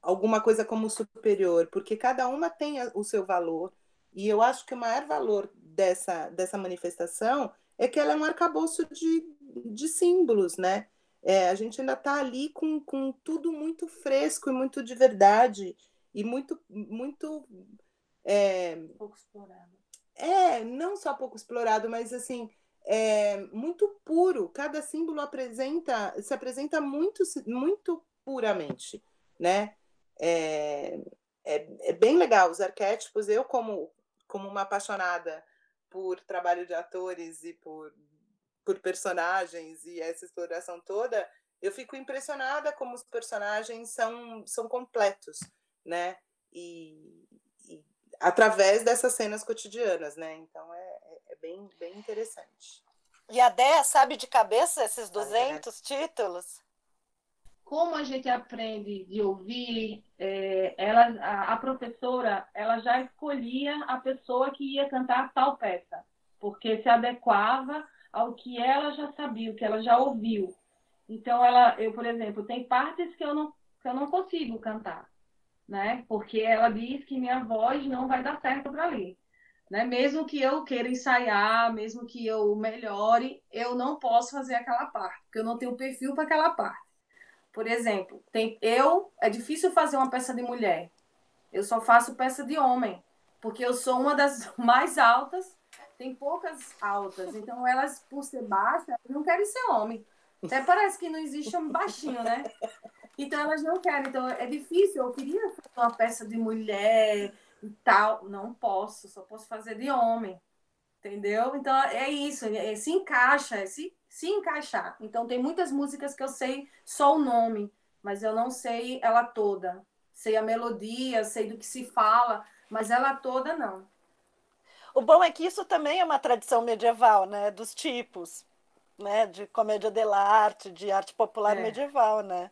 alguma coisa como superior, porque cada uma tem o seu valor. E eu acho que o maior valor dessa, dessa manifestação é que ela é um arcabouço de, de símbolos, né? É, a gente ainda está ali com, com tudo muito fresco e muito de verdade e muito muito é, pouco explorado é não só pouco explorado, mas assim é muito puro. Cada símbolo apresenta se apresenta muito muito puramente, né? É, é, é bem legal os arquétipos. Eu como como uma apaixonada por trabalho de atores e por por personagens e essa exploração toda, eu fico impressionada como os personagens são são completos, né? E, através dessas cenas cotidianas, né? Então é, é, é bem, bem interessante. E a Déia sabe de cabeça esses 200 títulos? Como a gente aprende de ouvir, é, ela, a, a, professora ela já escolhia a pessoa que ia cantar tal peça, porque se adequava ao que ela já sabia, o que ela já ouviu. Então, ela, eu, por exemplo, tem partes que eu não, que eu não consigo cantar né? Porque ela diz que minha voz não vai dar certo para ali. Né? Mesmo que eu queira ensaiar, mesmo que eu melhore, eu não posso fazer aquela parte, porque eu não tenho perfil para aquela parte. Por exemplo, tem eu é difícil fazer uma peça de mulher. Eu só faço peça de homem, porque eu sou uma das (laughs) mais altas, tem poucas altas, então elas por ser baixas, não querem ser homem. Até parece que não existe um baixinho, né? Então elas não querem. Então é difícil. Eu queria fazer uma peça de mulher e tal. Não posso, só posso fazer de homem. Entendeu? Então é isso, é, se encaixa, é se, se encaixar. Então tem muitas músicas que eu sei só o nome, mas eu não sei ela toda. Sei a melodia, sei do que se fala, mas ela toda não. O bom é que isso também é uma tradição medieval, né? Dos tipos, né? De comédia dell'arte, de arte popular é. medieval, né?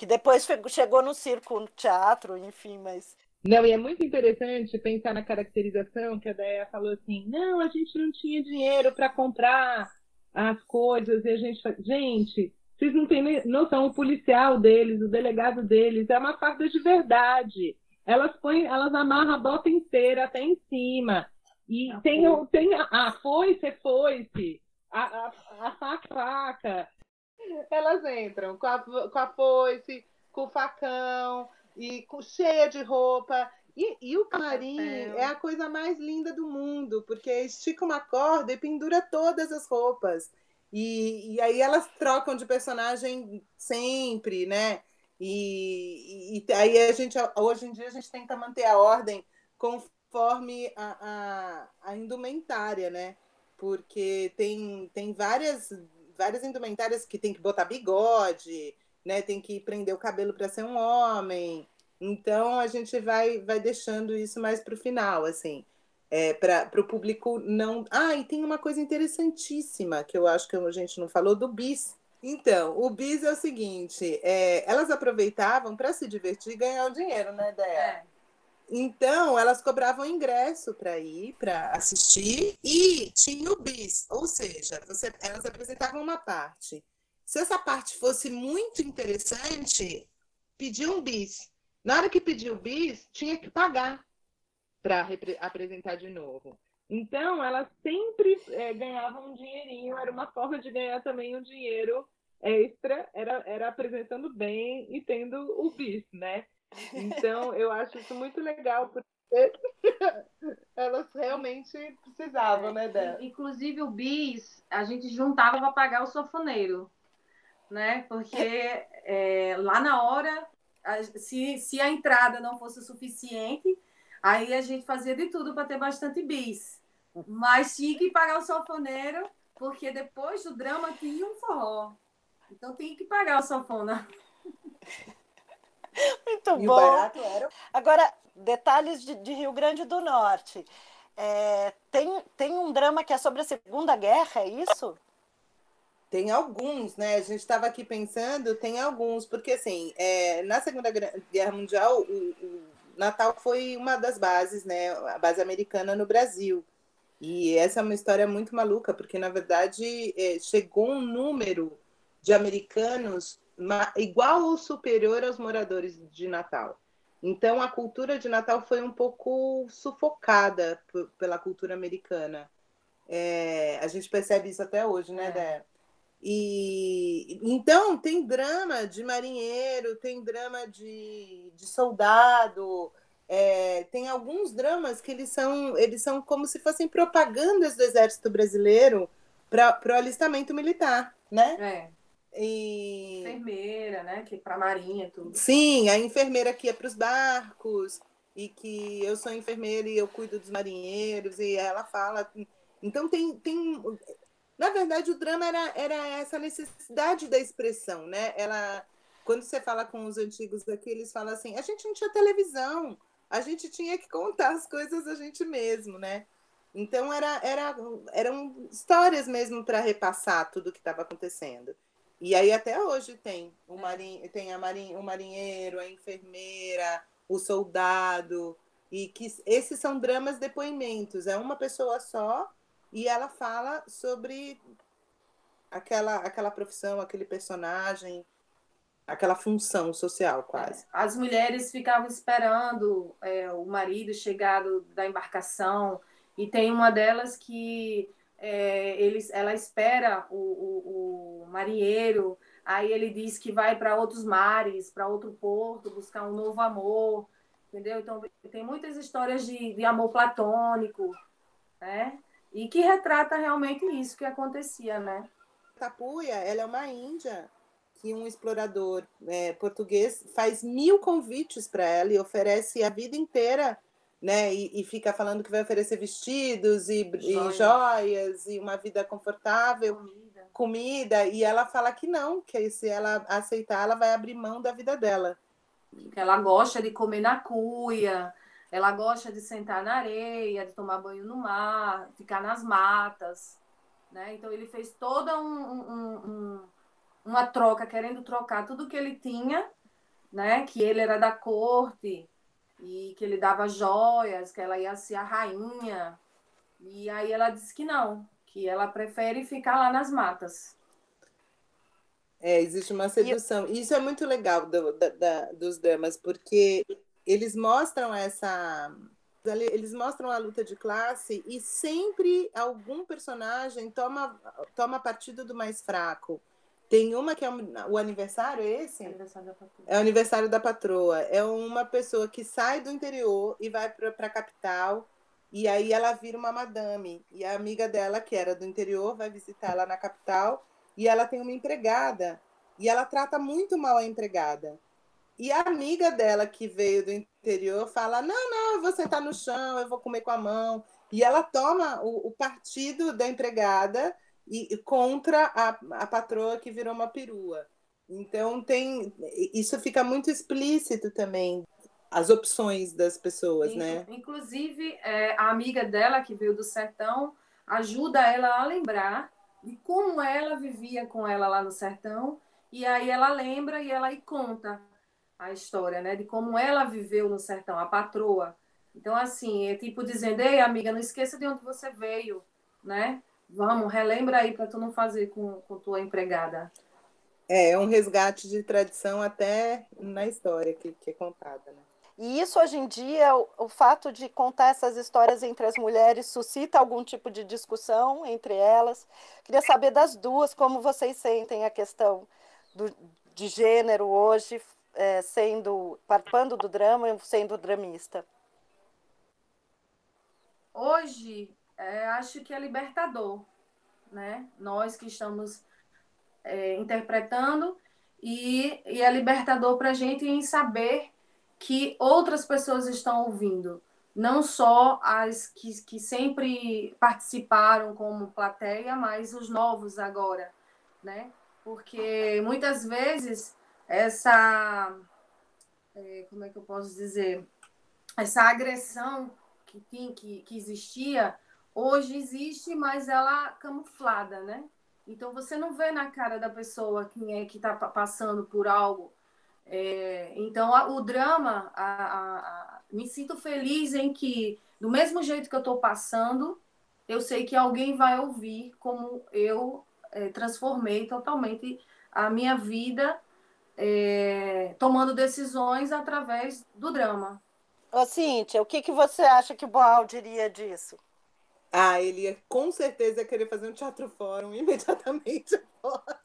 que depois chegou no circo, no teatro, enfim, mas. Não, e é muito interessante pensar na caracterização que a Deia falou assim: não, a gente não tinha dinheiro para comprar as coisas, e a gente. Gente, vocês não têm noção, o policial deles, o delegado deles, é uma farda de verdade. Elas põem, elas amarram a bota inteira até em cima. E a tem, tem a, a foice, é foice, a, a, a faca, faca. Elas entram com a, com a foice, com o facão, e com, cheia de roupa. E, e o camarim é a coisa mais linda do mundo, porque estica uma corda e pendura todas as roupas. E, e aí elas trocam de personagem sempre, né? E, e, aí a gente, hoje em dia, a gente tenta manter a ordem conforme a, a, a indumentária, né? Porque tem, tem várias várias indumentárias que tem que botar bigode, né? Tem que prender o cabelo para ser um homem. Então a gente vai vai deixando isso mais para o final, assim, é, para o público não. Ah, e tem uma coisa interessantíssima que eu acho que a gente não falou do bis, Então, o bis é o seguinte: é, elas aproveitavam para se divertir e ganhar o dinheiro, né, Déia? É. Então, elas cobravam ingresso para ir, para assistir, e tinha o bis, ou seja, você, elas apresentavam uma parte. Se essa parte fosse muito interessante, pediam um bis. Na hora que pediu o bis, tinha que pagar para apresentar de novo. Então, elas sempre é, ganhavam um dinheirinho, era uma forma de ganhar também um dinheiro extra, era, era apresentando bem e tendo o bis, né? Então, eu acho isso muito legal, porque (laughs) elas realmente precisavam, né, dela. Inclusive, o bis, a gente juntava para pagar o sofoneiro, né? Porque é, lá na hora, se, se a entrada não fosse suficiente, aí a gente fazia de tudo para ter bastante bis. Mas tinha que pagar o sofoneiro, porque depois do drama tinha um forró. Então tinha que pagar o sofona. (laughs) Muito e bom. Era... Agora, detalhes de, de, Rio Grande do Norte. É, tem, tem um drama que é sobre a Segunda Guerra, é isso? Tem alguns, né? A gente estava aqui pensando, tem alguns, porque assim, é, na Segunda Guerra Mundial, o, o, Natal foi uma das bases, né? A base americana no Brasil. E essa é uma história muito maluca, porque na verdade é, chegou um número de americanos igual ou superior aos moradores de Natal. Então, a cultura de Natal foi um pouco sufocada pela cultura americana. É, a gente percebe isso até hoje, né, é. Dé? E então tem drama de marinheiro, tem drama de, de soldado, é, tem alguns dramas que eles são, eles são como se fossem propagandas do exército brasileiro para o alistamento militar, né? É. E... Enfermeira, né? Que para a marinha tudo. Sim, a enfermeira que ia para os barcos e que eu sou enfermeira e eu cuido dos marinheiros e ela fala. Então tem, tem na verdade o drama era, era essa necessidade da expressão, né? Ela quando você fala com os antigos aqui, eles falam assim: a gente não tinha televisão, a gente tinha que contar as coisas a gente mesmo, né? Então era, era, eram histórias mesmo para repassar tudo o que estava acontecendo. E aí até hoje tem o, marin... tem a marin... o marinheiro, a enfermeira, o soldado, e que esses são dramas depoimentos, é uma pessoa só e ela fala sobre aquela, aquela profissão, aquele personagem, aquela função social quase. É. As mulheres ficavam esperando é, o marido chegar do, da embarcação e tem uma delas que é, eles, ela espera o, o, o, marinheiro, aí ele diz que vai para outros mares, para outro porto, buscar um novo amor, entendeu? Então, tem muitas histórias de, de amor platônico, né? E que retrata realmente isso que acontecia, né? Tapuia, ela é uma índia que um explorador é, português faz mil convites para ela e oferece a vida inteira né? E, e, fica falando que vai oferecer vestidos e joias. e joias e uma vida confortável, comida. comida. E ela fala que não, que se ela aceitar, ela vai abrir mão da vida dela. Ela gosta de comer na cuia, ela gosta de sentar na areia, de tomar banho no mar, ficar nas matas. Né? Então ele fez toda um, um, um, uma troca, querendo trocar tudo que ele tinha, né? que ele era da corte, e que ele dava joias, que ela ia ser a rainha. E aí ela disse que não, que ela prefere ficar lá nas matas. É, existe uma sedução. E isso é muito legal do, da, da, dos dramas, porque eles mostram essa. Eles mostram a luta de classe e sempre algum personagem toma, toma partido do mais fraco. Tem uma que é o aniversário, é esse? Aniversário é o aniversário da patroa. É uma pessoa que sai do interior e vai para a capital. E aí ela vira uma madame. E a amiga dela, que era do interior, vai visitar ela na capital. E ela tem uma empregada. E ela trata muito mal a empregada. E a amiga dela, que veio do interior, fala: Não, não, eu vou sentar no chão, eu vou comer com a mão. E ela toma o, o partido da empregada e contra a, a patroa que virou uma perua. Então tem isso fica muito explícito também as opções das pessoas, né? Inclusive é, a amiga dela que veio do sertão ajuda ela a lembrar de como ela vivia com ela lá no sertão, e aí ela lembra e ela aí conta a história, né, de como ela viveu no sertão, a patroa. Então, assim, é tipo dizendo, ei, amiga, não esqueça de onde você veio, né? Vamos, relembra aí para tu não fazer com, com tua empregada. É, é um resgate de tradição até na história que, que é contada, né? E isso hoje em dia, o, o, fato de contar essas histórias entre as mulheres suscita algum tipo de discussão entre elas. Queria saber das duas como vocês sentem a questão do, de gênero hoje, é, sendo participando do drama e sendo dramista. Hoje, é, acho que é libertador, né? Nós que estamos é, interpretando e, e é libertador para a gente em saber que outras pessoas estão ouvindo, não só as que, que sempre participaram como plateia, mas os novos agora, né? Porque muitas vezes essa, é, como é que eu posso dizer, essa agressão que, que, que existia, hoje existe, mas ela camuflada, né? Então você não vê na cara da pessoa quem é que está passando por algo é, então, a, o drama, a, a, me sinto feliz em que, do mesmo jeito que eu estou passando, eu sei que alguém vai ouvir como eu é, transformei totalmente a minha vida, é, tomando decisões através do drama. Ô, Cíntia, o que, que você acha que o Boal diria disso? Ah, ele ia com certeza querer fazer um teatro fórum (laughs) imediatamente após.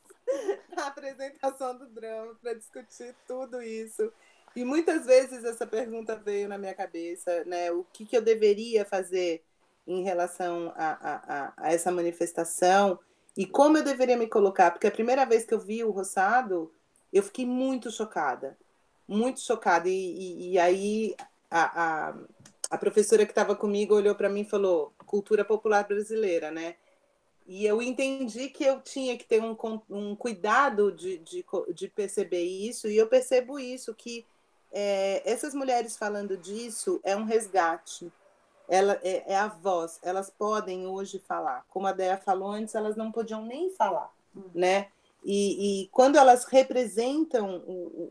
a apresentação do drama para discutir tudo isso. E muitas vezes essa pergunta veio na minha cabeça, né? O que, que eu deveria fazer em relação a, a, a, essa manifestação e como eu deveria me colocar? Porque a primeira vez que eu vi o Roçado, eu fiquei muito chocada, muito chocada. E, e, e aí a, a, a professora que estava comigo olhou para mim e falou: cultura popular brasileira, né? E eu entendi que eu tinha que ter um, um cuidado de, de, de perceber isso, e eu percebo isso, que é, essas mulheres falando disso é um resgate. Ela é, é, a voz, elas podem hoje falar. Como a Dea falou antes, elas não podiam nem falar, hum. né? E, e, quando elas representam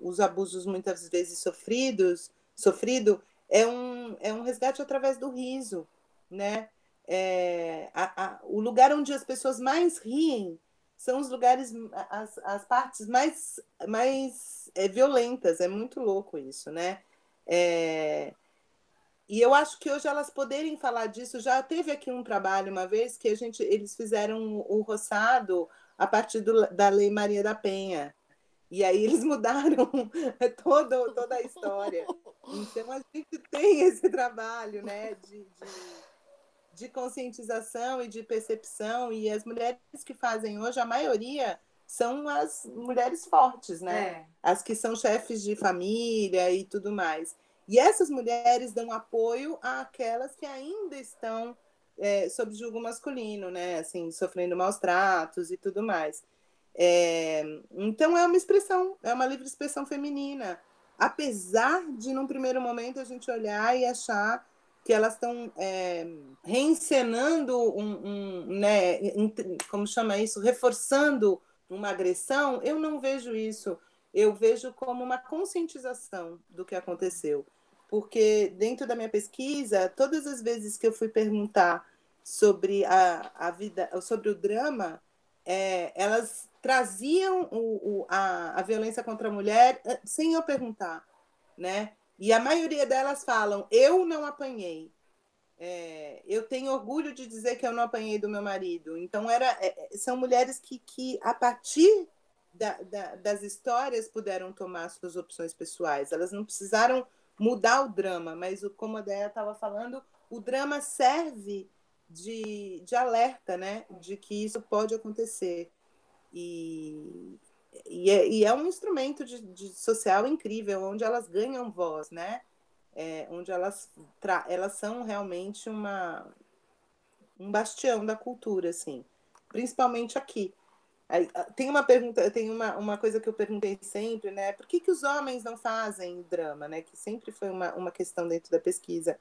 os abusos muitas vezes sofridos, sofrido, é um, é um resgate através do riso, né? é, a, a, o lugar onde as pessoas mais riem são os lugares, as, as partes mais, mais é, violentas. É muito louco isso, né? É, e eu acho que hoje elas poderem falar disso, já teve aqui um trabalho uma vez que a gente, eles fizeram o roçado a partir do, da Lei Maria da Penha. E aí eles (laughs) mudaram toda, toda a história. Então a gente tem esse trabalho, né? de, de de conscientização e de percepção, e as mulheres que fazem hoje, a maioria são as mulheres fortes, né? É. As que são chefes de família e tudo mais. E essas mulheres dão apoio àquelas que ainda estão é, sob julgo masculino, né? Assim, sofrendo maus tratos e tudo mais. É, então é uma expressão, é uma livre expressão feminina. Apesar de, num primeiro momento, a gente olhar e achar que elas estão é, reencenando um, um, né, como chama isso, reforçando uma agressão, eu não vejo isso. Eu vejo como uma conscientização do que aconteceu. Porque dentro da minha pesquisa, todas as vezes que eu fui perguntar sobre a, a vida, sobre o drama, é, elas traziam o, o, a, a violência contra a mulher eh, sem eu perguntar, né? E a maioria delas falam: eu não apanhei. É, eu tenho orgulho de dizer que eu não apanhei do meu marido. Então, era, é, é, são mulheres que, que a partir da, da, das histórias, puderam tomar suas opções pessoais. Elas não precisaram mudar o drama, mas, como a Déia estava falando, o drama serve de, de alerta, né? De que isso pode acontecer. E, e é, e é um instrumento de, de, social incrível, onde elas ganham voz, né? É, onde elas, elas são realmente uma, um bastião da cultura, assim, principalmente aqui. Aí, tem uma pergunta, tem uma, uma coisa que eu perguntei sempre, né? Por que, que os homens não fazem drama, né? Que sempre foi uma, uma questão dentro da pesquisa.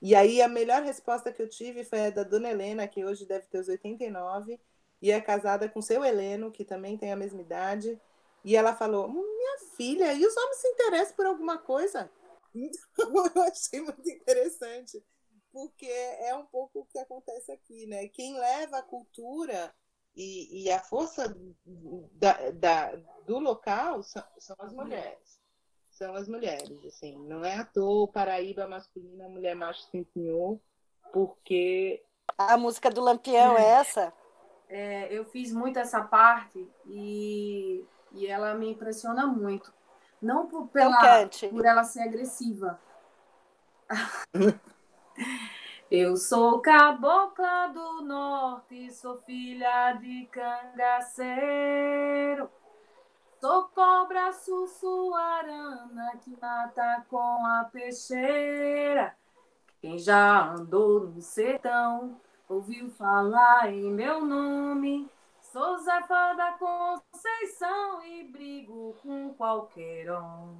E aí a melhor resposta que eu tive foi a da dona Helena, que hoje deve ter os 89, e é casada com seu Heleno, que também tem a mesma idade. E ela falou: Minha filha, e os homens se interessam por alguma coisa? Então, (laughs) eu achei muito interessante, porque é um pouco o que acontece aqui, né? Quem leva a cultura e, e a força da, da, do local são, são as mulheres. São as mulheres, assim. Não é à toa Paraíba masculina, mulher macho senhor, porque. A música do Lampião é essa? É, eu fiz muito essa parte e, e ela me impressiona muito. Não por, pela, por ela ser agressiva. (laughs) eu sou cabocla do norte, sou filha de cangaceiro. Sou cobra sussuarana que mata com a peixeira. Quem já andou no sertão ouviu falar em meu nome. Sou Zefa da Conceição e brigo com qualquer um.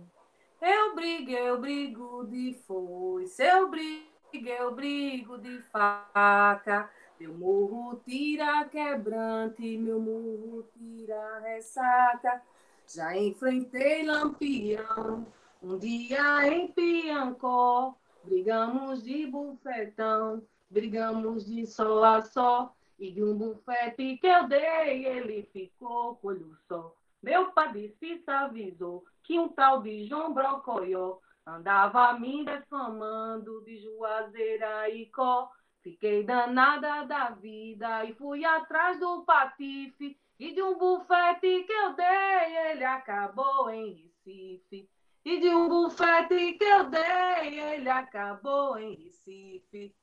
Eu brigo, eu brigo de foice, eu brigo, eu brigo de faca. Meu murro tira quebrante, meu murro tira ressaca. Já enfrentei lampião, um dia em Piancó. Brigamos de bufetão, brigamos de sol a sol. E de um bufete que eu dei, ele ficou com olho só. Meu padecista avisou que um tal de João Brocoió andava me defamando de Juazeira e Có. Fiquei danada da vida e fui atrás do patife. E de um bufete que eu dei, ele acabou em Recife. E de um bufete que eu dei, ele acabou em Recife.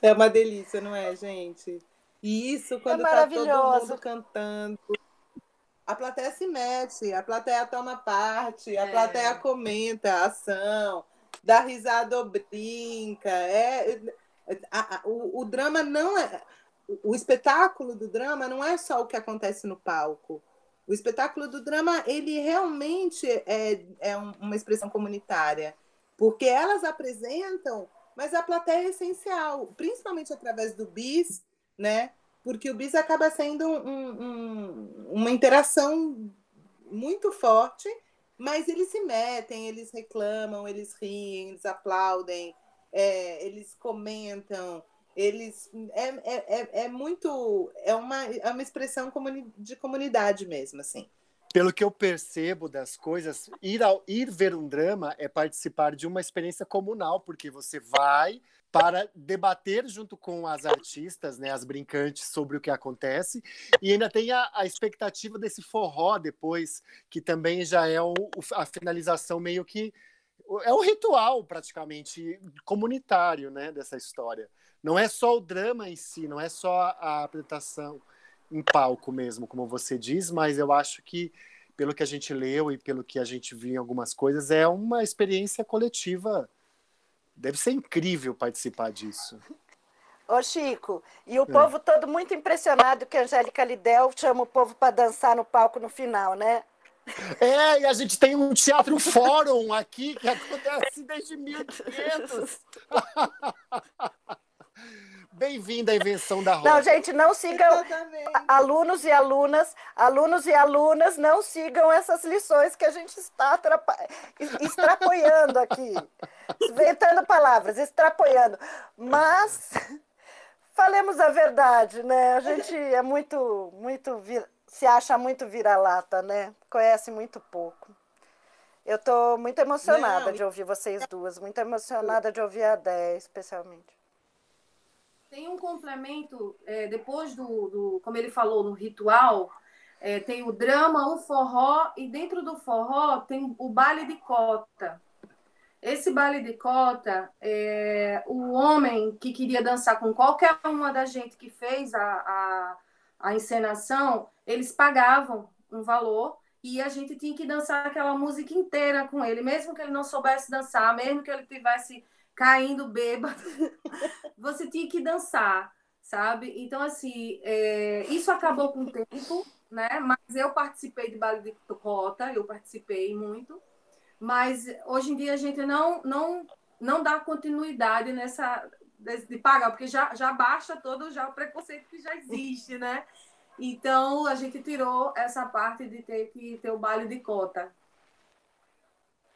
É uma delícia, não é, gente? E isso quando é tá todo mundo cantando. A plateia se mete, a plateia toma parte, a é. plateia comenta a ação, dá risada ou brinca. É, a, a, o, o drama não é. O espetáculo do drama não é só o que acontece no palco. O espetáculo do drama, ele realmente é, é uma expressão comunitária, porque elas apresentam mas a plateia é essencial, principalmente através do bis, né? Porque o bis acaba sendo um, um, uma interação muito forte, mas eles se metem, eles reclamam, eles riem, eles aplaudem, é, eles comentam, eles é, é, é, é muito é uma, é uma expressão de comunidade mesmo, assim. Pelo que eu percebo das coisas, ir, ao, ir ver um drama é participar de uma experiência comunal, porque você vai para debater junto com as artistas, né, as brincantes, sobre o que acontece, e ainda tem a, a expectativa desse forró depois, que também já é o, a finalização meio que é um ritual praticamente comunitário, né, dessa história. Não é só o drama em si, não é só a apresentação em palco mesmo, como você diz, mas eu acho que, pelo que a gente leu e pelo que a gente viu em algumas coisas, é uma experiência coletiva. Deve ser incrível participar disso. Ô Chico, e o é. povo todo muito impressionado que a Angélica Lidel chama o povo para dançar no palco no final, né? É, e a gente tem um teatro fórum aqui que acontece desde 1500. (laughs) Bem-vinda à invenção da roda. Não, gente, não sigam alunos e alunas, alunos e alunas, não sigam essas lições que a gente está extrapoiando aqui, inventando palavras, extrapoiando. Mas falemos a verdade, né? A gente é muito, muito se acha muito vira-lata, né? Conhece muito pouco. Eu estou muito emocionada não. de ouvir vocês duas, muito emocionada de ouvir a Dé, especialmente. Tem um complemento, é, depois do, do, como ele falou, no ritual, é, tem o drama, o forró, e dentro do forró tem o baile de cota. Esse baile de cota, é, o homem que queria dançar com qualquer uma da gente que fez a, a, a encenação, eles pagavam um valor e a gente tinha que dançar aquela música inteira com ele, mesmo que ele não soubesse dançar, mesmo que ele tivesse caindo bêbado, (laughs) você tinha que dançar, sabe? Então, assim, é, isso acabou com o tempo, né? Mas eu participei de baile de cota, eu participei muito, mas hoje em dia a gente não, não, não dá continuidade nessa de, pagar, porque já, já baixa todo já o preconceito que já existe, né? Então, a gente tirou essa parte de ter que ter o baile de cota.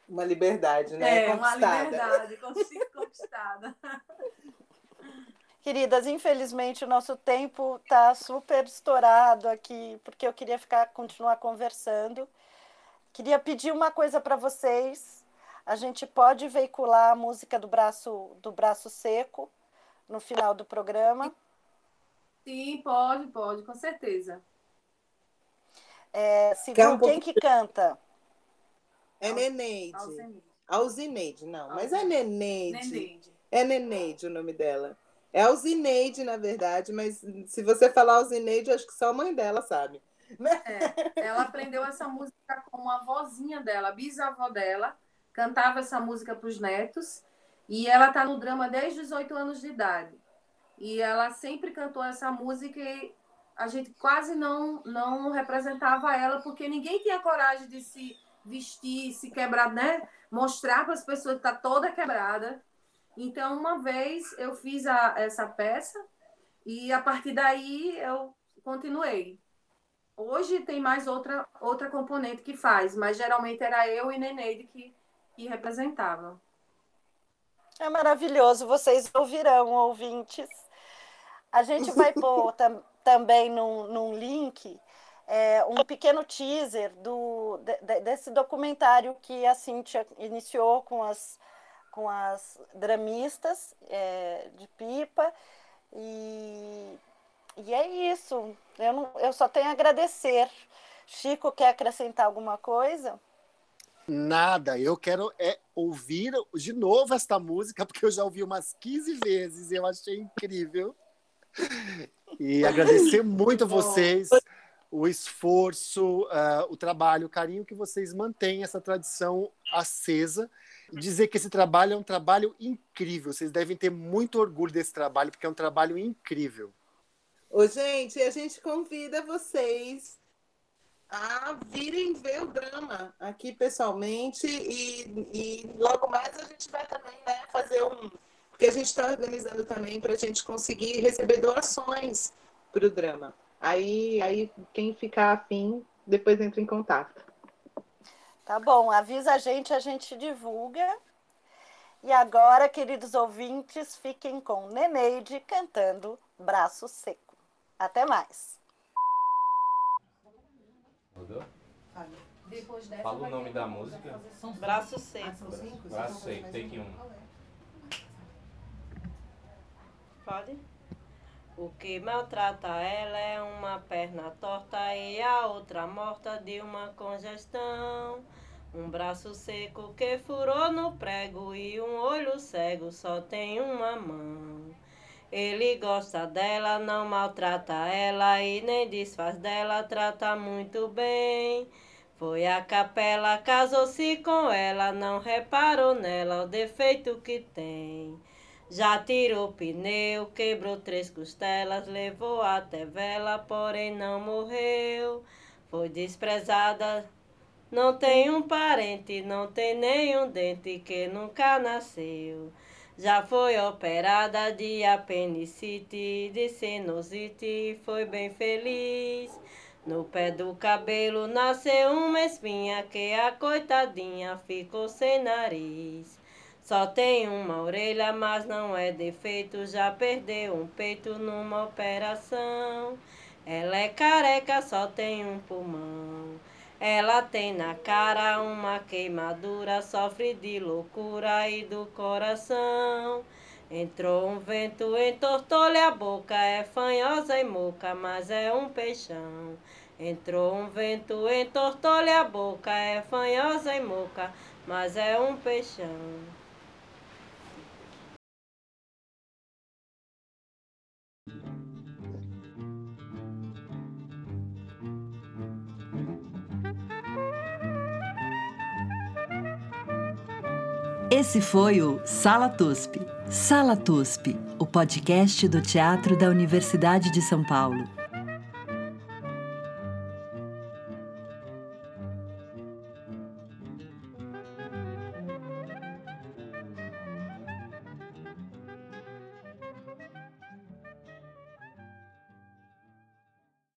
Uma liberdade, né? É, uma liberdade (laughs) conquistada. Queridas, infelizmente o nosso tempo está super estourado aqui, porque eu queria ficar continuar conversando. Queria pedir uma coisa para vocês. A gente pode veicular a música do braço do braço seco no final do programa? Sim, pode, pode, com certeza. É, Sidu, quem que canta? É Neneide. Alzineide, não, mas é Neneide. É Neneide o nome dela. É Alzineide, na verdade, mas se você falar Alzineide, acho que só a mãe dela sabe. É, ela aprendeu essa música com a vozinha dela, a bisavó dela, cantava essa música para os netos, e ela está no drama desde os oito anos de idade. E ela sempre cantou essa música e a gente quase não, não representava ela, porque ninguém tinha coragem de se vestir, se quebrar, né? Mostrar para as pessoas que está toda quebrada. Então, uma vez eu fiz a, essa peça e a partir daí eu continuei. Hoje tem mais outra, outra componente que faz, mas geralmente era eu e Neneide que, que representavam. É maravilhoso, vocês ouvirão, ouvintes. A gente vai pôr tam, também num, num link é, um pequeno teaser do, de, desse documentário que a Cintia iniciou com as, com as dramistas é, de pipa. E, e é isso. Eu, não, eu só tenho a agradecer. Chico, quer acrescentar alguma coisa? Nada, eu quero é ouvir de novo esta música, porque eu já ouvi umas 15 vezes e eu achei incrível. E agradecer muito a (laughs) vocês o esforço, uh, o trabalho, o carinho que vocês mantêm essa tradição acesa. Dizer que esse trabalho é um trabalho incrível. Vocês devem ter muito orgulho desse trabalho, porque é um trabalho incrível. Ô, gente, a gente convida vocês a virem ver o drama aqui pessoalmente e, e logo mais a gente vai também né, fazer um. Porque a gente está organizando também para a gente conseguir receber doações para o drama. Aí, aí quem ficar afim, depois entra em contato. Tá bom, avisa a gente, a gente divulga. E agora, queridos ouvintes, fiquem com Neneide cantando Braço Seco. Até mais. Fala o nome da música. Braço Seco. Braço Seco, take um. Pode? O que maltrata ela é uma perna torta e a outra morta de uma congestão. Um braço seco que furou no prego e um olho cego só tem uma mão. Ele gosta dela, não maltrata ela e nem desfaz dela, trata muito bem. Foi a capela, casou-se com ela, não reparou nela o defeito que tem. Já tirou pneu, quebrou três costelas, levou até vela, porém não morreu. Foi desprezada, não tem um parente, não tem nenhum dente que nunca nasceu. Já foi operada de apendicite, de sinusite, foi bem feliz. No pé do cabelo nasceu uma espinha que a coitadinha ficou sem nariz. Só tem uma orelha, mas não é defeito. Já perdeu um peito numa operação. Ela é careca, só tem um pulmão. Ela tem na cara uma queimadura, sofre de loucura e do coração. Entrou um vento, entortou-lhe a boca, é fanhosa e moca, mas é um peixão. Entrou um vento, entortou-lhe a boca, é fanhosa e moca, mas é um peixão. Esse foi o Sala TUSP. Sala TUSP, o podcast do Teatro da Universidade de São Paulo.